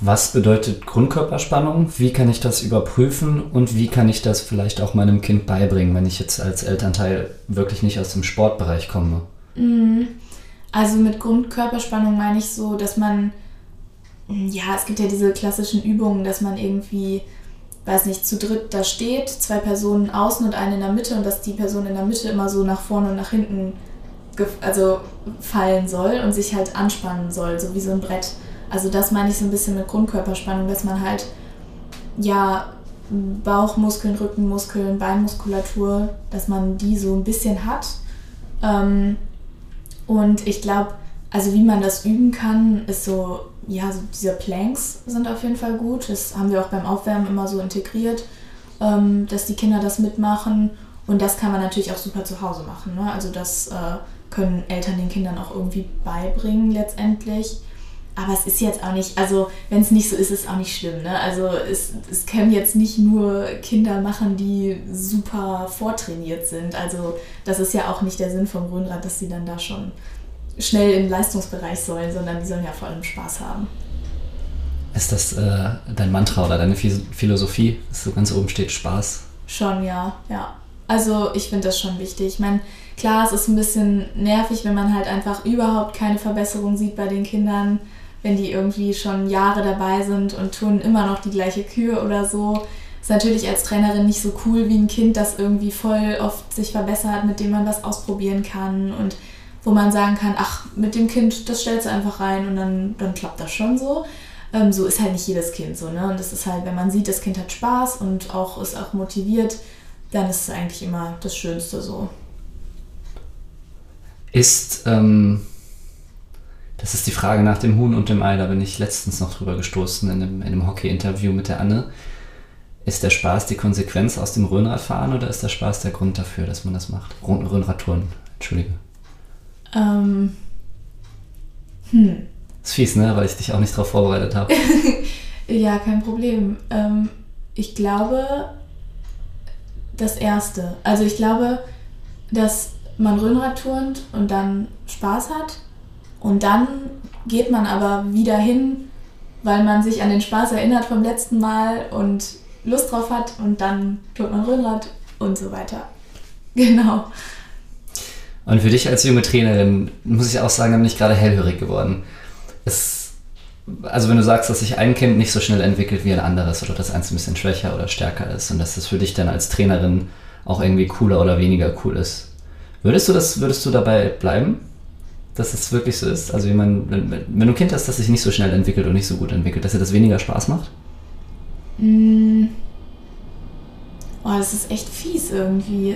Was bedeutet Grundkörperspannung? Wie kann ich das überprüfen und wie kann ich das vielleicht auch meinem Kind beibringen, wenn ich jetzt als Elternteil wirklich nicht aus dem Sportbereich komme? Mhm. Also mit Grundkörperspannung meine ich so, dass man, ja, es gibt ja diese klassischen Übungen, dass man irgendwie weiß nicht, zu dritt da steht, zwei Personen außen und eine in der Mitte und dass die Person in der Mitte immer so nach vorne und nach hinten also fallen soll und sich halt anspannen soll, so wie so ein Brett. Also das meine ich so ein bisschen mit Grundkörperspannung, dass man halt ja Bauchmuskeln, Rückenmuskeln, Beinmuskulatur, dass man die so ein bisschen hat. Ähm, und ich glaube, also wie man das üben kann, ist so ja, so diese Planks sind auf jeden Fall gut. Das haben wir auch beim Aufwärmen immer so integriert, ähm, dass die Kinder das mitmachen. Und das kann man natürlich auch super zu Hause machen. Ne? Also das äh, können Eltern den Kindern auch irgendwie beibringen letztendlich. Aber es ist jetzt auch nicht, also wenn es nicht so ist, ist es auch nicht schlimm. Ne? Also es, es können jetzt nicht nur Kinder machen, die super vortrainiert sind. Also das ist ja auch nicht der Sinn vom Röhnrad, dass sie dann da schon schnell im Leistungsbereich sollen, sondern die sollen ja vor allem Spaß haben. Ist das äh, dein Mantra oder deine Philosophie, dass so ganz oben steht Spaß? Schon, ja, ja. Also ich finde das schon wichtig. Ich meine, klar, es ist ein bisschen nervig, wenn man halt einfach überhaupt keine Verbesserung sieht bei den Kindern, wenn die irgendwie schon Jahre dabei sind und tun immer noch die gleiche Kühe oder so. Ist natürlich als Trainerin nicht so cool wie ein Kind, das irgendwie voll oft sich verbessert, mit dem man was ausprobieren kann und wo man sagen kann, ach, mit dem Kind, das stellst du einfach rein und dann, dann klappt das schon so. Ähm, so ist halt nicht jedes Kind so, ne? Und das ist halt, wenn man sieht, das Kind hat Spaß und auch ist auch motiviert, dann ist es eigentlich immer das Schönste so. Ist ähm, Das ist die Frage nach dem Huhn und dem Ei. Da bin ich letztens noch drüber gestoßen in einem, in einem Hockey-Interview mit der Anne. Ist der Spaß die Konsequenz aus dem Rhönradfahren oder ist der Spaß der Grund dafür, dass man das macht? Rhönradtouren, Entschuldige. Ähm. Hm. Ist fies, ne? Weil ich dich auch nicht darauf vorbereitet habe. *laughs* ja, kein Problem. Ähm, ich glaube, das Erste. Also ich glaube, dass man Rhönrad turnt und dann Spaß hat und dann geht man aber wieder hin, weil man sich an den Spaß erinnert vom letzten Mal und Lust drauf hat und dann tut man Rhönrad und so weiter. *laughs* Genau. Und für dich als junge Trainerin muss ich auch sagen, bin ich gerade hellhörig geworden. Es, also wenn du sagst, dass sich ein Kind nicht so schnell entwickelt wie ein anderes oder dass eins ein bisschen schwächer oder stärker ist und dass das für dich dann als Trainerin auch irgendwie cooler oder weniger cool ist. Würdest du das, würdest du dabei bleiben? Dass es wirklich so ist? Also wenn, man, wenn, wenn du ein Kind hast, das sich nicht so schnell entwickelt und nicht so gut entwickelt, dass dir das weniger Spaß macht? Mm. Oh, das ist echt fies irgendwie.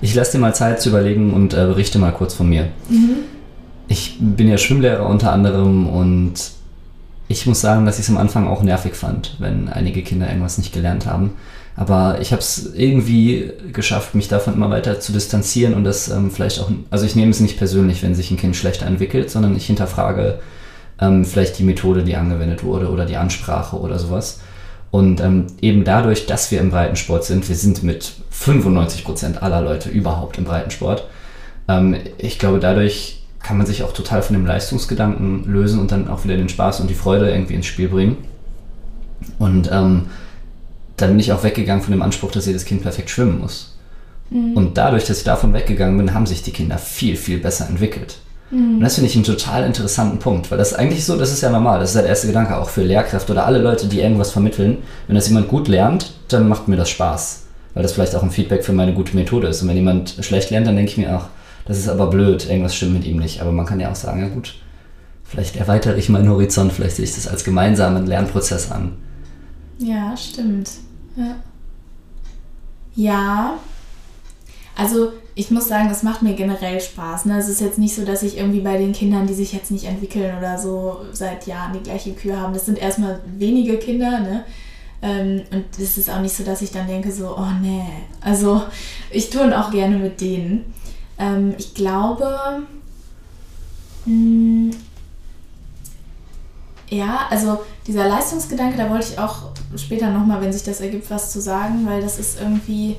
Ich lasse dir mal Zeit zu überlegen und äh, berichte mal kurz von mir. Mhm. Ich bin ja Schwimmlehrer unter anderem und ich muss sagen, dass ich es am Anfang auch nervig fand, wenn einige Kinder irgendwas nicht gelernt haben. Aber ich habe es irgendwie geschafft, mich davon immer weiter zu distanzieren und das ähm, vielleicht auch, also ich nehme es nicht persönlich, wenn sich ein Kind schlechter entwickelt, sondern ich hinterfrage ähm, vielleicht die Methode, die angewendet wurde oder die Ansprache oder sowas. Und ähm, eben dadurch, dass wir im Breitensport sind, wir sind mit 95% aller Leute überhaupt im Breitensport, ähm, ich glaube, dadurch kann man sich auch total von dem Leistungsgedanken lösen und dann auch wieder den Spaß und die Freude irgendwie ins Spiel bringen. Und ähm, dann bin ich auch weggegangen von dem Anspruch, dass jedes Kind perfekt schwimmen muss. Mhm. Und dadurch, dass ich davon weggegangen bin, haben sich die Kinder viel, viel besser entwickelt. Mhm. Und das finde ich einen total interessanten Punkt, weil das ist eigentlich so, das ist ja normal, das ist der erste Gedanke auch für Lehrkräfte oder alle Leute, die irgendwas vermitteln. Wenn das jemand gut lernt, dann macht mir das Spaß, weil das vielleicht auch ein Feedback für meine gute Methode ist. Und wenn jemand schlecht lernt, dann denke ich mir auch, das ist aber blöd, irgendwas stimmt mit ihm nicht. Aber man kann ja auch sagen, ja gut, vielleicht erweitere ich meinen Horizont, vielleicht sehe ich das als gemeinsamen Lernprozess an. Ja, stimmt. Ja. Ja. Also ich muss sagen, das macht mir generell Spaß. Ne? Es ist jetzt nicht so, dass ich irgendwie bei den Kindern, die sich jetzt nicht entwickeln oder so seit Jahren die gleiche Kühe haben. Das sind erstmal wenige Kinder, ne? Ähm, und es ist auch nicht so, dass ich dann denke, so, oh nee. Also ich tue auch gerne mit denen. Ähm, ich glaube, hm, ja, also dieser Leistungsgedanke, da wollte ich auch später nochmal, wenn sich das ergibt, was zu sagen, weil das ist irgendwie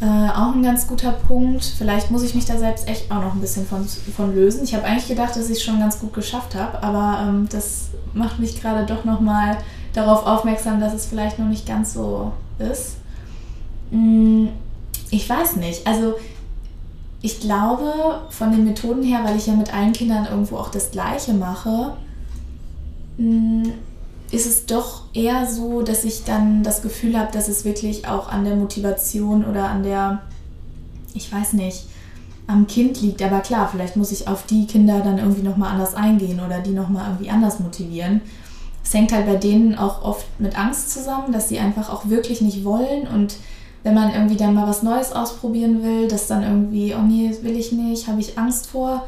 äh, auch ein ganz guter Punkt. Vielleicht muss ich mich da selbst echt auch noch ein bisschen von, von lösen. Ich habe eigentlich gedacht, dass ich es schon ganz gut geschafft habe, aber ähm, das macht mich gerade doch nochmal darauf aufmerksam, dass es vielleicht noch nicht ganz so ist. Hm, ich weiß nicht. Also ich glaube, von den Methoden her, weil ich ja mit allen Kindern irgendwo auch das Gleiche mache, ist es doch eher so, dass ich dann das Gefühl habe, dass es wirklich auch an der Motivation oder an der, ich weiß nicht, am Kind liegt. Aber klar, vielleicht muss ich auf die Kinder dann irgendwie nochmal anders eingehen oder die nochmal irgendwie anders motivieren. Es hängt halt bei denen auch oft mit Angst zusammen, dass sie einfach auch wirklich nicht wollen und wenn man irgendwie dann mal was Neues ausprobieren will, dass dann irgendwie, oh nee, will ich nicht, habe ich Angst vor.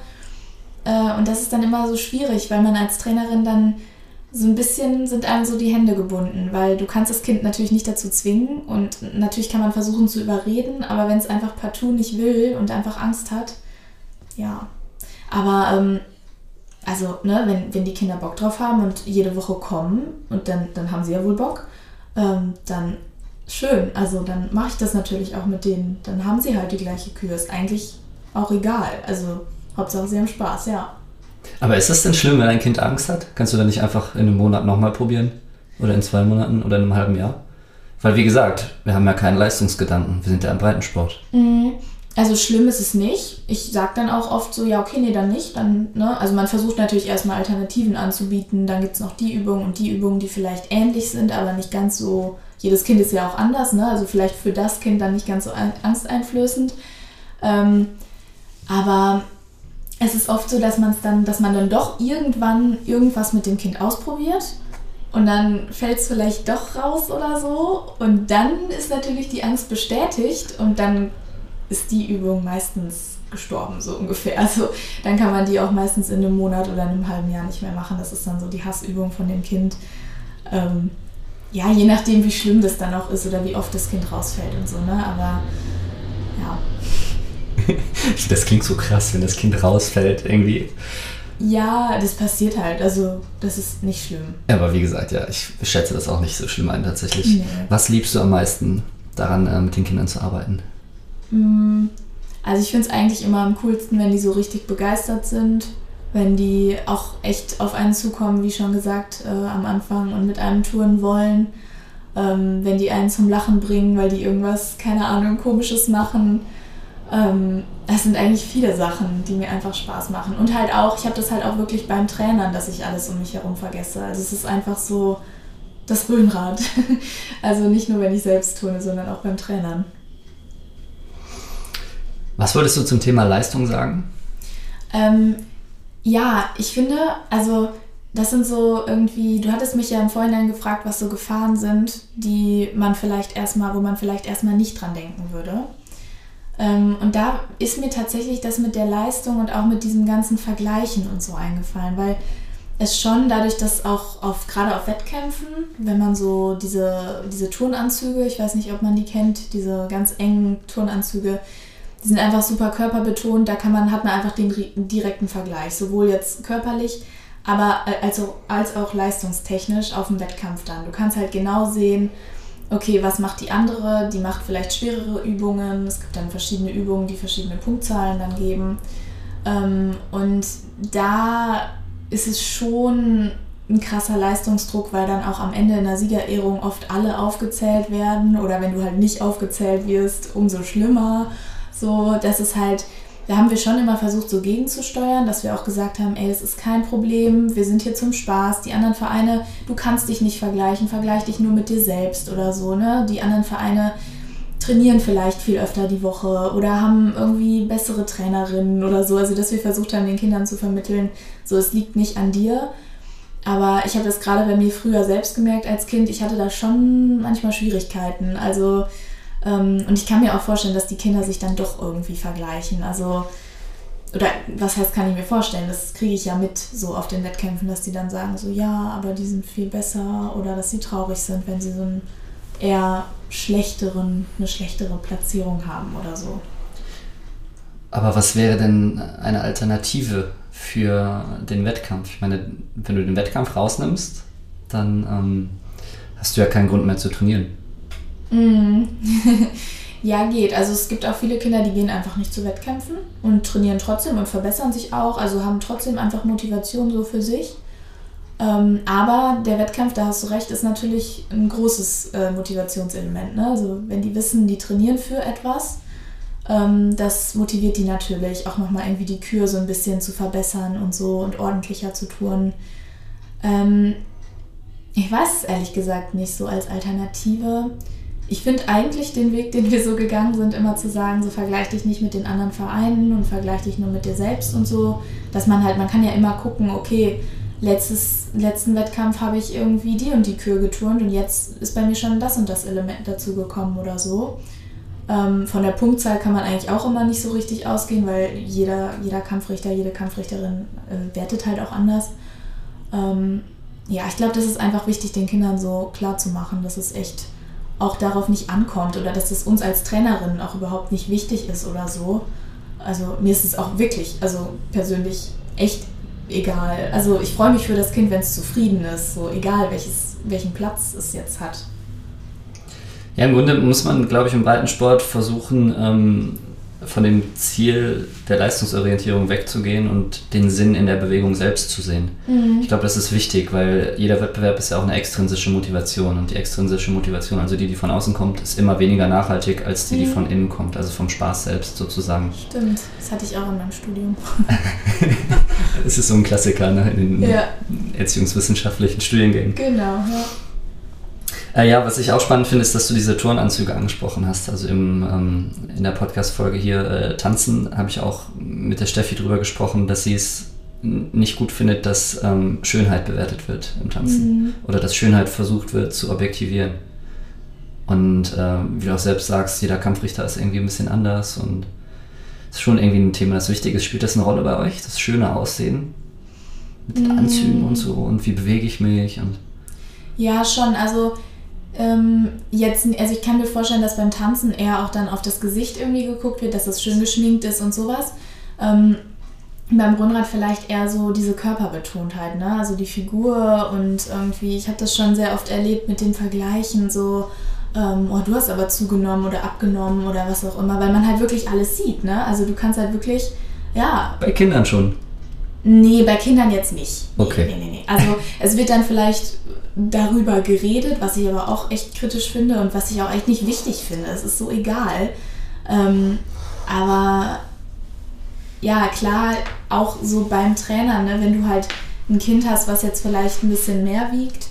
Äh, und das ist dann immer so schwierig, weil man als Trainerin dann so ein bisschen sind einem so die Hände gebunden, weil du kannst das Kind natürlich nicht dazu zwingen und natürlich kann man versuchen zu überreden, aber wenn es einfach partout nicht will und einfach Angst hat, ja. Aber ähm, also, ne, wenn, wenn die Kinder Bock drauf haben und jede Woche kommen und dann, dann haben sie ja wohl Bock, ähm, dann schön. Also dann mache ich das natürlich auch mit denen. Dann haben sie halt die gleiche Kühe. Ist eigentlich auch egal. Also Hauptsache sie haben Spaß, ja. Aber ist das denn schlimm, wenn ein Kind Angst hat? Kannst du dann nicht einfach in einem Monat nochmal probieren? Oder in zwei Monaten oder in einem halben Jahr? Weil, wie gesagt, wir haben ja keinen Leistungsgedanken. Wir sind ja im Breitensport. Mhm. Also schlimm ist es nicht. Ich sage dann auch oft so, ja, okay, nee, dann nicht. Dann, ne? Also man versucht natürlich erstmal Alternativen anzubieten. Dann gibt es noch die Übungen und die Übungen, die vielleicht ähnlich sind, aber nicht ganz so. Jedes Kind ist ja auch anders, ne? Also vielleicht für das Kind dann nicht ganz so angsteinflößend. Ähm, aber es ist oft so, dass man dann, dass man dann doch irgendwann irgendwas mit dem Kind ausprobiert und dann fällt es vielleicht doch raus oder so und dann ist natürlich die Angst bestätigt und dann ist die Übung meistens gestorben, so ungefähr. Also dann kann man die auch meistens in einem Monat oder einem halben Jahr nicht mehr machen. Das ist dann so die Hassübung von dem Kind. Ähm, ja, je nachdem, wie schlimm das dann auch ist oder wie oft das Kind rausfällt und so, ne? Aber ja. *laughs* das klingt so krass, wenn das Kind rausfällt, irgendwie. Ja, das passiert halt. Also, das ist nicht schlimm. Aber wie gesagt, ja, ich schätze das auch nicht so schlimm ein, tatsächlich. Nee. Was liebst du am meisten daran, äh, mit den Kindern zu arbeiten? Mm, also, ich finde es eigentlich immer am coolsten, wenn die so richtig begeistert sind. Wenn die auch echt auf einen zukommen, wie schon gesagt, äh, am Anfang und mit einem touren wollen. Ähm, wenn die einen zum Lachen bringen, weil die irgendwas, keine Ahnung, komisches machen ähm, das sind eigentlich viele Sachen, die mir einfach Spaß machen. Und halt auch, ich habe das halt auch wirklich beim Trainern, dass ich alles um mich herum vergesse. Also es ist einfach so das Röhnrad. *laughs* also nicht nur, wenn ich selbst tue, sondern auch beim Trainern. Was würdest du zum Thema Leistung sagen? Ähm, ja, ich finde, also das sind so irgendwie, du hattest mich ja im Vorhinein gefragt, was so Gefahren sind, die man vielleicht erstmal, wo man vielleicht erstmal nicht dran denken würde. Ähm, und da ist mir tatsächlich das mit der Leistung und auch mit diesem ganzen Vergleichen und so eingefallen, weil es schon dadurch, dass auch auf, gerade auf Wettkämpfen, wenn man so diese, diese Turnanzüge, ich weiß nicht, ob man die kennt, diese ganz engen Turnanzüge, die sind einfach super körperbetont, da kann man, hat man einfach den direkten Vergleich, sowohl jetzt körperlich, aber also, als auch leistungstechnisch auf dem Wettkampf dann. Du kannst halt genau sehen, okay, was macht die andere? Die macht vielleicht schwerere Übungen. Es gibt dann verschiedene Übungen, die verschiedene Punktzahlen dann geben. Ähm, und da ist es schon ein krasser Leistungsdruck, weil dann auch am Ende in der Siegerehrung oft alle aufgezählt werden oder wenn du halt nicht aufgezählt wirst, umso schlimmer. So, das ist halt da haben wir schon immer versucht, so gegenzusteuern, dass wir auch gesagt haben, ey, es ist kein Problem, wir sind hier zum Spaß. Die anderen Vereine, du kannst dich nicht vergleichen, vergleich dich nur mit dir selbst oder so, ne? Die anderen Vereine trainieren vielleicht viel öfter die Woche oder haben irgendwie bessere Trainerinnen oder so. Also, dass wir versucht haben, den Kindern zu vermitteln, so, es liegt nicht an dir. Aber ich habe das gerade bei mir früher selbst gemerkt als Kind, ich hatte da schon manchmal Schwierigkeiten. Also, und ich kann mir auch vorstellen, dass die Kinder sich dann doch irgendwie vergleichen. Also, oder was heißt, kann ich mir vorstellen, das kriege ich ja mit so auf den Wettkämpfen, dass die dann sagen, so ja, aber die sind viel besser oder dass sie traurig sind, wenn sie so einen eher schlechteren, eine schlechtere Platzierung haben oder so. Aber was wäre denn eine Alternative für den Wettkampf? Ich meine, wenn du den Wettkampf rausnimmst, dann ähm, hast du ja keinen Grund mehr zu trainieren. Mm. *laughs* ja, geht. Also es gibt auch viele Kinder, die gehen einfach nicht zu Wettkämpfen und trainieren trotzdem und verbessern sich auch, also haben trotzdem einfach Motivation so für sich. Ähm, aber der Wettkampf, da hast du recht, ist natürlich ein großes äh, Motivationselement. Ne? Also wenn die wissen, die trainieren für etwas, ähm, das motiviert die natürlich, auch nochmal irgendwie die Kür so ein bisschen zu verbessern und so und ordentlicher zu tun. Ähm, ich weiß es ehrlich gesagt nicht so als Alternative ich finde eigentlich den Weg, den wir so gegangen sind, immer zu sagen, so vergleich dich nicht mit den anderen Vereinen und vergleich dich nur mit dir selbst und so, dass man halt, man kann ja immer gucken, okay, letztes, letzten Wettkampf habe ich irgendwie die und die Kür geturnt und jetzt ist bei mir schon das und das Element dazu gekommen oder so. Ähm, von der Punktzahl kann man eigentlich auch immer nicht so richtig ausgehen, weil jeder, jeder Kampfrichter, jede Kampfrichterin äh, wertet halt auch anders. Ähm, ja, ich glaube, das ist einfach wichtig, den Kindern so klar zu machen, dass es echt auch darauf nicht ankommt oder dass es uns als Trainerin auch überhaupt nicht wichtig ist oder so. Also mir ist es auch wirklich, also persönlich echt egal. Also ich freue mich für das Kind, wenn es zufrieden ist, so egal welches, welchen Platz es jetzt hat. Ja, im Grunde muss man, glaube ich, im Breitensport versuchen, ähm, von dem Ziel der Leistungsorientierung wegzugehen und den Sinn in der Bewegung selbst zu sehen. Mhm. Ich glaube, das ist wichtig, weil jeder Wettbewerb ist ja auch eine extrinsische Motivation und die extrinsische Motivation, also die, die von außen kommt, ist immer weniger nachhaltig als die, mhm. die von innen kommt, also vom Spaß selbst sozusagen. Stimmt, das hatte ich auch in meinem Studium. *laughs* das ist so ein Klassiker ne, in den ja. erziehungswissenschaftlichen Studiengängen. Genau, ja. Äh, ja, was ich auch spannend finde, ist, dass du diese Turnanzüge angesprochen hast. Also im, ähm, in der Podcast-Folge hier äh, Tanzen habe ich auch mit der Steffi drüber gesprochen, dass sie es nicht gut findet, dass ähm, Schönheit bewertet wird im Tanzen. Mhm. Oder dass Schönheit versucht wird zu objektivieren. Und äh, wie du auch selbst sagst, jeder Kampfrichter ist irgendwie ein bisschen anders und ist schon irgendwie ein Thema, das wichtig ist. Spielt das eine Rolle bei euch? Das schöne Aussehen? Mit den Anzügen und so und wie bewege ich mich und. Ja, schon. Also ähm, jetzt, also ich kann mir vorstellen, dass beim Tanzen eher auch dann auf das Gesicht irgendwie geguckt wird, dass es schön geschminkt ist und sowas. Ähm, beim Rundrad vielleicht eher so diese Körperbetontheit, ne? Also die Figur und irgendwie, ich habe das schon sehr oft erlebt mit dem Vergleichen, so, ähm, oh, du hast aber zugenommen oder abgenommen oder was auch immer, weil man halt wirklich alles sieht, ne? Also du kannst halt wirklich, ja. Bei Kindern schon. Nee, bei Kindern jetzt nicht. Nee, okay. Nee, nee, nee. Also es wird dann vielleicht darüber geredet, was ich aber auch echt kritisch finde und was ich auch echt nicht wichtig finde. Es ist so egal. Ähm, aber ja, klar, auch so beim Trainer, ne, wenn du halt ein Kind hast, was jetzt vielleicht ein bisschen mehr wiegt,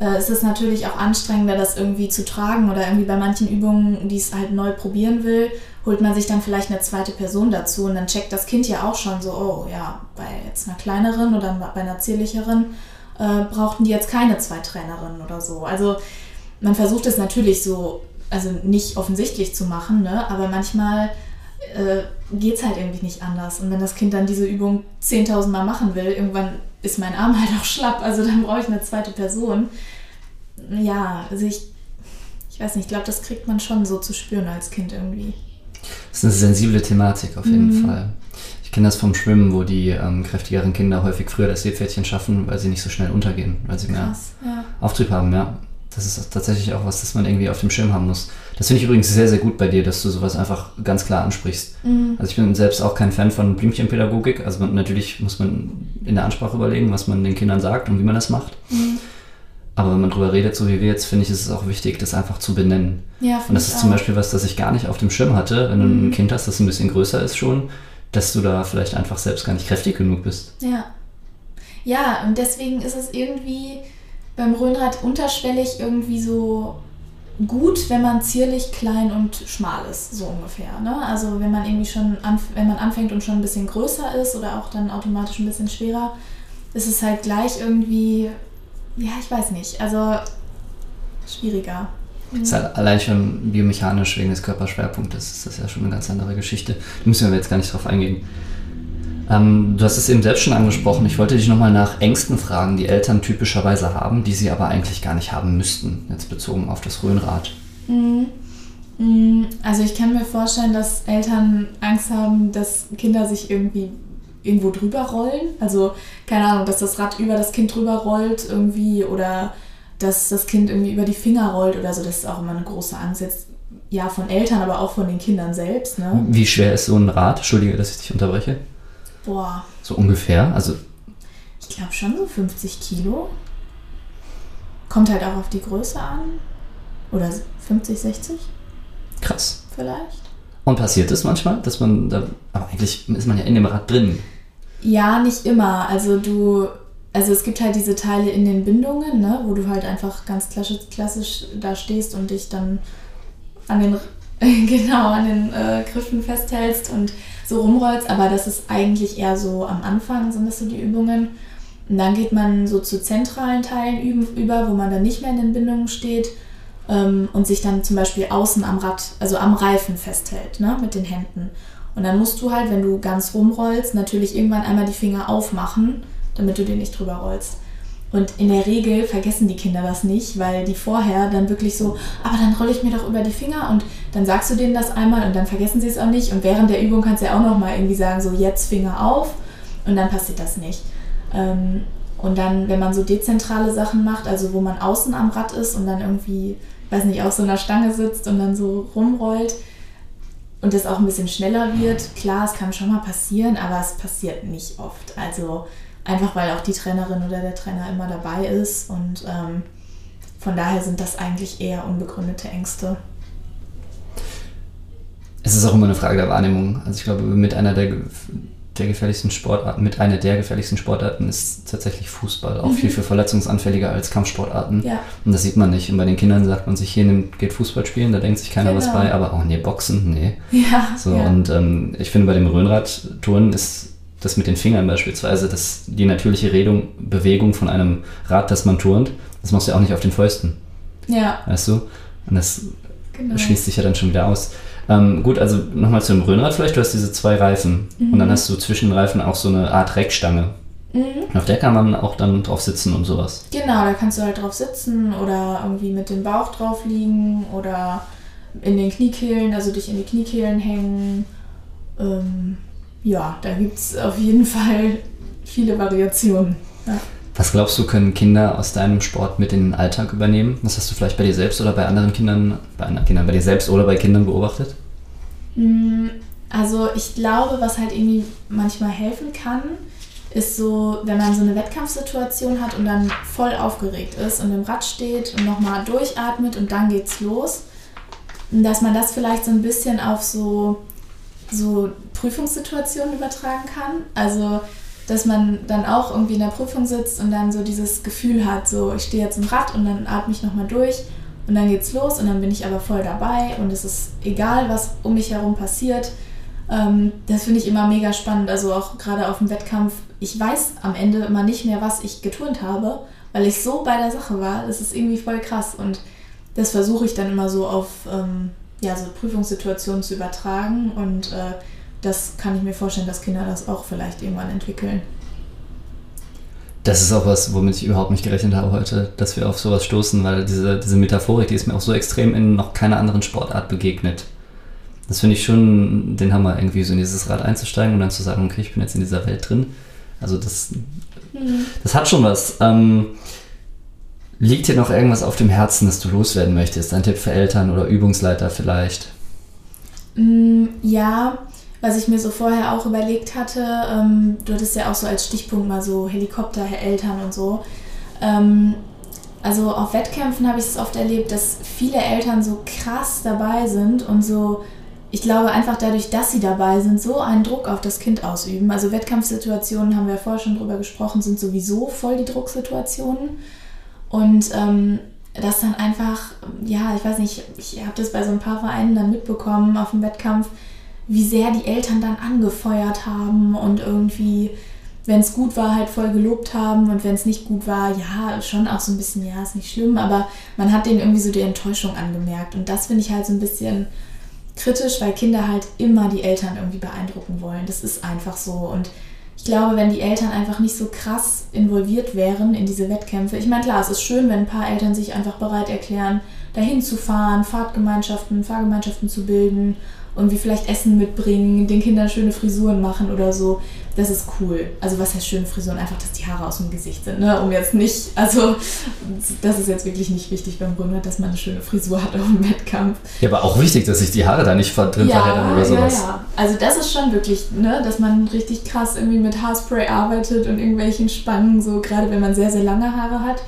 äh, ist es natürlich auch anstrengender, das irgendwie zu tragen oder irgendwie bei manchen Übungen, die es halt neu probieren will, holt man sich dann vielleicht eine zweite Person dazu und dann checkt das Kind ja auch schon so, oh ja, bei jetzt einer kleineren oder bei einer zierlicheren äh, brauchten die jetzt keine zwei Trainerinnen oder so. Also man versucht es natürlich so, also nicht offensichtlich zu machen, ne? aber manchmal äh, geht es halt irgendwie nicht anders. Und wenn das Kind dann diese Übung 10.000 Mal machen will, irgendwann ist mein Arm *laughs* halt auch schlapp, also dann brauche ich eine zweite Person. Ja, also ich, ich weiß nicht, ich glaube, das kriegt man schon so zu spüren als Kind irgendwie. Das ist eine sensible Thematik auf jeden mhm. Fall. Ich kenne das vom Schwimmen, wo die ähm, kräftigeren Kinder häufig früher das Seepferdchen schaffen, weil sie nicht so schnell untergehen, weil sie mehr Krass, ja. Auftrieb haben, ja. Das ist tatsächlich auch was, das man irgendwie auf dem Schirm haben muss. Das finde ich übrigens sehr, sehr gut bei dir, dass du sowas einfach ganz klar ansprichst. Mhm. Also ich bin selbst auch kein Fan von Blümchenpädagogik. Also man, natürlich muss man in der Ansprache überlegen, was man den Kindern sagt und wie man das macht. Mhm. Aber wenn man drüber redet, so wie wir jetzt, finde ich, ist es auch wichtig, das einfach zu benennen. Ja, und das ist auch. zum Beispiel was, das ich gar nicht auf dem Schirm hatte, wenn du ein mhm. Kind hast, das ein bisschen größer ist schon, dass du da vielleicht einfach selbst gar nicht kräftig genug bist. Ja. Ja, und deswegen ist es irgendwie beim Röhnrad unterschwellig irgendwie so gut, wenn man zierlich, klein und schmal ist, so ungefähr. Ne? Also wenn man irgendwie schon, wenn man anfängt und schon ein bisschen größer ist oder auch dann automatisch ein bisschen schwerer, ist es halt gleich irgendwie ja, ich weiß nicht. Also schwieriger. Mhm. Ist halt allein schon biomechanisch wegen des Körperschwerpunktes ist das ja schon eine ganz andere Geschichte. Da müssen wir jetzt gar nicht drauf eingehen. Ähm, du hast es eben selbst schon angesprochen. Ich wollte dich nochmal nach Ängsten fragen, die Eltern typischerweise haben, die sie aber eigentlich gar nicht haben müssten, jetzt bezogen auf das Röhnrad. Mhm. mhm. Also ich kann mir vorstellen, dass Eltern Angst haben, dass Kinder sich irgendwie irgendwo drüber rollen. Also, keine Ahnung, dass das Rad über das Kind drüber rollt irgendwie oder dass das Kind irgendwie über die Finger rollt oder so. Das ist auch immer eine große Angst jetzt. Ja, von Eltern, aber auch von den Kindern selbst. Ne? Wie schwer ist so ein Rad? Entschuldige, dass ich dich unterbreche. Boah. So ungefähr? Also. Ich glaube schon so 50 Kilo. Kommt halt auch auf die Größe an. Oder 50, 60? Krass. Vielleicht. Und passiert es manchmal, dass man da. Aber eigentlich ist man ja in dem Rad drin. Ja, nicht immer. Also du, also es gibt halt diese Teile in den Bindungen, ne, wo du halt einfach ganz klassisch, klassisch da stehst und dich dann an den *laughs* genau an den äh, Griffen festhältst und so rumrollst, aber das ist eigentlich eher so am Anfang sind das so die Übungen. Und dann geht man so zu zentralen Teilen über, wo man dann nicht mehr in den Bindungen steht ähm, und sich dann zum Beispiel außen am Rad, also am Reifen festhält, ne, mit den Händen. Und dann musst du halt, wenn du ganz rumrollst, natürlich irgendwann einmal die Finger aufmachen, damit du den nicht drüber rollst. Und in der Regel vergessen die Kinder das nicht, weil die vorher dann wirklich so, aber dann rolle ich mir doch über die Finger und dann sagst du denen das einmal und dann vergessen sie es auch nicht. Und während der Übung kannst du ja auch nochmal irgendwie sagen, so jetzt Finger auf und dann passiert das nicht. Ähm, und dann, wenn man so dezentrale Sachen macht, also wo man außen am Rad ist und dann irgendwie, weiß nicht, auf so einer Stange sitzt und dann so rumrollt, und es auch ein bisschen schneller wird. Klar, es kann schon mal passieren, aber es passiert nicht oft. Also einfach weil auch die Trainerin oder der Trainer immer dabei ist und ähm, von daher sind das eigentlich eher unbegründete Ängste. Es ist auch immer eine Frage der Wahrnehmung. Also ich glaube, mit einer der der gefährlichsten Sportarten, mit einer der gefährlichsten Sportarten ist tatsächlich Fußball. Auch mhm. viel, viel verletzungsanfälliger als Kampfsportarten. Ja. Und das sieht man nicht. Und bei den Kindern sagt man sich, hier nimmt, geht Fußball spielen, da denkt sich keiner genau. was bei, aber oh nee, Boxen, nee. Ja. So, ja. und ähm, ich finde bei dem Röhnradturnen ist das mit den Fingern beispielsweise, dass die natürliche Redung, Bewegung von einem Rad, das man turnt, das machst du ja auch nicht auf den Fäusten. Ja. Weißt du? Und das genau. schließt sich ja dann schon wieder aus. Ähm, gut, also nochmal zum Röhnrad vielleicht. Du hast diese zwei Reifen mhm. und dann hast du zwischen den Reifen auch so eine Art Reckstange. Mhm. Auf der kann man auch dann drauf sitzen und sowas. Genau, da kannst du halt drauf sitzen oder irgendwie mit dem Bauch drauf liegen oder in den Kniekehlen, also dich in die Kniekehlen hängen. Ähm, ja, da gibt es auf jeden Fall viele Variationen. Ja. Was glaubst du, können Kinder aus deinem Sport mit in den Alltag übernehmen? Was hast du vielleicht bei dir selbst oder bei anderen Kindern, bei anderen Kindern, bei dir selbst oder bei Kindern beobachtet? Mm, also ich glaube, was halt irgendwie manchmal helfen kann, ist so, wenn man so eine Wettkampfsituation hat und dann voll aufgeregt ist und im Rad steht und nochmal durchatmet und dann geht's los, dass man das vielleicht so ein bisschen auf so, so Prüfungssituationen übertragen kann. Also dass man dann auch irgendwie in der Prüfung sitzt und dann so dieses Gefühl hat, so ich stehe jetzt im Rad und dann atme ich nochmal durch und dann geht's los und dann bin ich aber voll dabei und es ist egal, was um mich herum passiert. Ähm, das finde ich immer mega spannend, also auch gerade auf dem Wettkampf. Ich weiß am Ende immer nicht mehr, was ich geturnt habe, weil ich so bei der Sache war. Das ist irgendwie voll krass und das versuche ich dann immer so auf ähm, ja, so Prüfungssituationen zu übertragen und äh, das kann ich mir vorstellen, dass Kinder das auch vielleicht irgendwann entwickeln. Das ist auch was, womit ich überhaupt nicht gerechnet habe heute, dass wir auf sowas stoßen, weil diese, diese Metaphorik, die ist mir auch so extrem in noch keiner anderen Sportart begegnet. Das finde ich schon den Hammer, irgendwie so in dieses Rad einzusteigen und dann zu sagen, okay, ich bin jetzt in dieser Welt drin. Also das, mhm. das hat schon was. Ähm, liegt dir noch irgendwas auf dem Herzen, das du loswerden möchtest? Ein Tipp für Eltern oder Übungsleiter vielleicht? Mm, ja, was ich mir so vorher auch überlegt hatte, ähm, du hattest ja auch so als Stichpunkt mal so Helikoptereltern und so. Ähm, also auf Wettkämpfen habe ich es oft erlebt, dass viele Eltern so krass dabei sind und so, ich glaube einfach dadurch, dass sie dabei sind, so einen Druck auf das Kind ausüben. Also Wettkampfsituationen, haben wir vorher schon drüber gesprochen, sind sowieso voll die Drucksituationen. Und ähm, das dann einfach, ja, ich weiß nicht, ich habe das bei so ein paar Vereinen dann mitbekommen auf dem Wettkampf, wie sehr die Eltern dann angefeuert haben und irgendwie, wenn es gut war, halt voll gelobt haben und wenn es nicht gut war, ja, schon auch so ein bisschen, ja, ist nicht schlimm, aber man hat denen irgendwie so die Enttäuschung angemerkt und das finde ich halt so ein bisschen kritisch, weil Kinder halt immer die Eltern irgendwie beeindrucken wollen. Das ist einfach so und ich glaube, wenn die Eltern einfach nicht so krass involviert wären in diese Wettkämpfe, ich meine, klar, es ist schön, wenn ein paar Eltern sich einfach bereit erklären, dahin zu fahren, Fahrtgemeinschaften, Fahrgemeinschaften zu bilden irgendwie vielleicht Essen mitbringen, den Kindern schöne Frisuren machen oder so. Das ist cool. Also was heißt schöne Frisuren? Einfach, dass die Haare aus dem Gesicht sind, ne? Um jetzt nicht, also das ist jetzt wirklich nicht wichtig beim Rundert, dass man eine schöne Frisur hat auf dem Wettkampf. Ja, aber auch wichtig, dass sich die Haare da nicht drin ja, verheddern oder sowas. Ja, ja. Also das ist schon wirklich, ne? Dass man richtig krass irgendwie mit Haarspray arbeitet und irgendwelchen Spangen, so gerade wenn man sehr, sehr lange Haare hat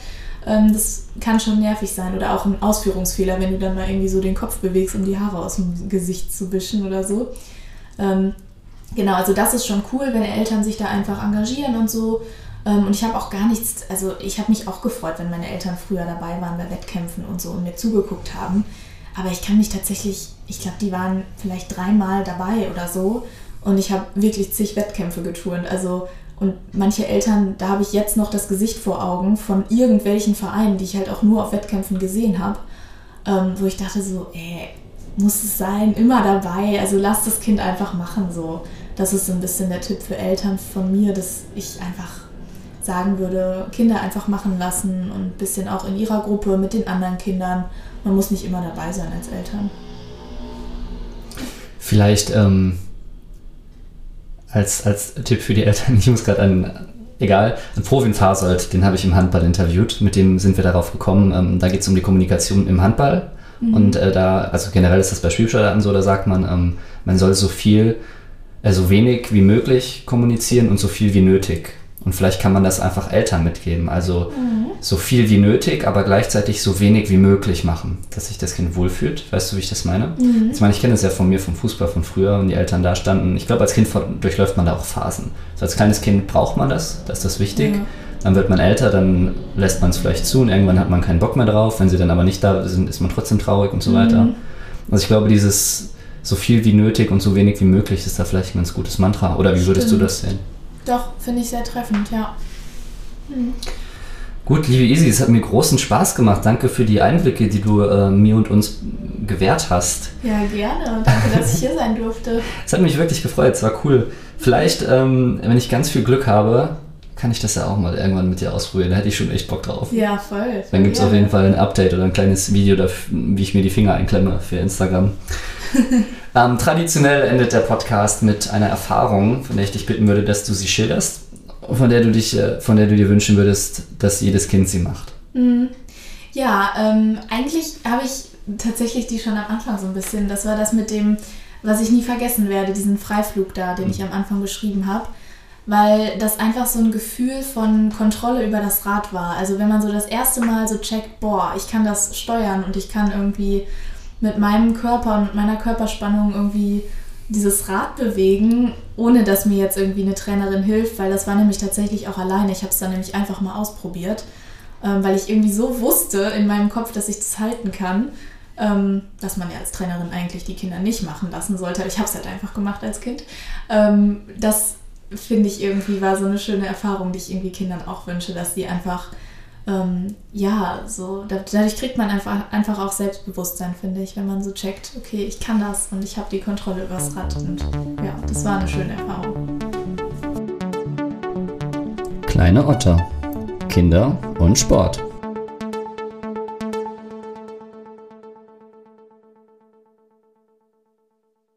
das kann schon nervig sein. Oder auch ein Ausführungsfehler, wenn du dann mal irgendwie so den Kopf bewegst, um die Haare aus dem Gesicht zu wischen oder so. Ähm, genau, also das ist schon cool, wenn Eltern sich da einfach engagieren und so. Ähm, und ich habe auch gar nichts, also ich habe mich auch gefreut, wenn meine Eltern früher dabei waren bei Wettkämpfen und so und mir zugeguckt haben. Aber ich kann mich tatsächlich, ich glaube, die waren vielleicht dreimal dabei oder so. Und ich habe wirklich zig Wettkämpfe geturnt. Also und manche Eltern, da habe ich jetzt noch das Gesicht vor Augen von irgendwelchen Vereinen, die ich halt auch nur auf Wettkämpfen gesehen habe, ähm, wo ich dachte so, ey, muss es sein, immer dabei, also lass das Kind einfach machen so. Das ist so ein bisschen der Tipp für Eltern von mir, dass ich einfach sagen würde, Kinder einfach machen lassen und ein bisschen auch in ihrer Gruppe mit den anderen Kindern. Man muss nicht immer dabei sein als Eltern. Vielleicht ähm, als, als Tipp für die Eltern, *laughs* ich muss gerade an, egal, an Provin Fasold, den habe ich im Handball interviewt, mit dem sind wir darauf gekommen, ähm, da geht es um die Kommunikation im Handball mhm. und äh, da, also generell ist das bei Spielsteuern so, da sagt man, ähm, man soll so viel, äh, so wenig wie möglich kommunizieren und so viel wie nötig. Und vielleicht kann man das einfach Eltern mitgeben. Also mhm. so viel wie nötig, aber gleichzeitig so wenig wie möglich machen, dass sich das Kind wohlfühlt. Weißt du, wie ich das meine? Mhm. Ich meine, ich kenne das ja von mir vom Fußball von früher und die Eltern da standen. Ich glaube, als Kind durchläuft man da auch Phasen. So als kleines Kind braucht man das, das ist das wichtig. Ja. Dann wird man älter, dann lässt man es vielleicht zu und irgendwann hat man keinen Bock mehr drauf. Wenn sie dann aber nicht da sind, ist man trotzdem traurig und so mhm. weiter. Also ich glaube, dieses so viel wie nötig und so wenig wie möglich ist da vielleicht ein ganz gutes Mantra. Oder wie würdest Stimmt. du das sehen? Doch, finde ich sehr treffend, ja. Hm. Gut, liebe Isi, es hat mir großen Spaß gemacht. Danke für die Einblicke, die du äh, mir und uns gewährt hast. Ja, gerne. Danke, dass ich hier sein durfte. Es hat mich wirklich gefreut. Es war cool. Vielleicht, ähm, wenn ich ganz viel Glück habe, kann ich das ja auch mal irgendwann mit dir ausprobieren. Da hätte ich schon echt Bock drauf. Ja, voll. voll Dann gibt es auf jeden Fall ein Update oder ein kleines Video, wie ich mir die Finger einklemme für Instagram. *laughs* ähm, traditionell endet der Podcast mit einer Erfahrung, von der ich dich bitten würde, dass du sie schilderst von der du dich, äh, von der du dir wünschen würdest, dass jedes Kind sie macht? Mhm. Ja, ähm, eigentlich habe ich tatsächlich die schon am Anfang so ein bisschen. Das war das mit dem, was ich nie vergessen werde, diesen Freiflug da, den mhm. ich am Anfang beschrieben habe. Weil das einfach so ein Gefühl von Kontrolle über das Rad war. Also wenn man so das erste Mal so checkt, boah, ich kann das steuern und ich kann irgendwie mit meinem Körper und mit meiner Körperspannung irgendwie dieses Rad bewegen, ohne dass mir jetzt irgendwie eine Trainerin hilft, weil das war nämlich tatsächlich auch alleine. Ich habe es dann nämlich einfach mal ausprobiert, ähm, weil ich irgendwie so wusste in meinem Kopf, dass ich das halten kann, ähm, dass man ja als Trainerin eigentlich die Kinder nicht machen lassen sollte. Aber ich habe es halt einfach gemacht als Kind. Ähm, das finde ich irgendwie war so eine schöne Erfahrung, die ich irgendwie Kindern auch wünsche, dass sie einfach ähm, ja, so dadurch kriegt man einfach, einfach auch Selbstbewusstsein, finde ich, wenn man so checkt, okay, ich kann das und ich habe die Kontrolle übers Rad und ja, das war eine schöne Erfahrung. Kleine Otter, Kinder und Sport.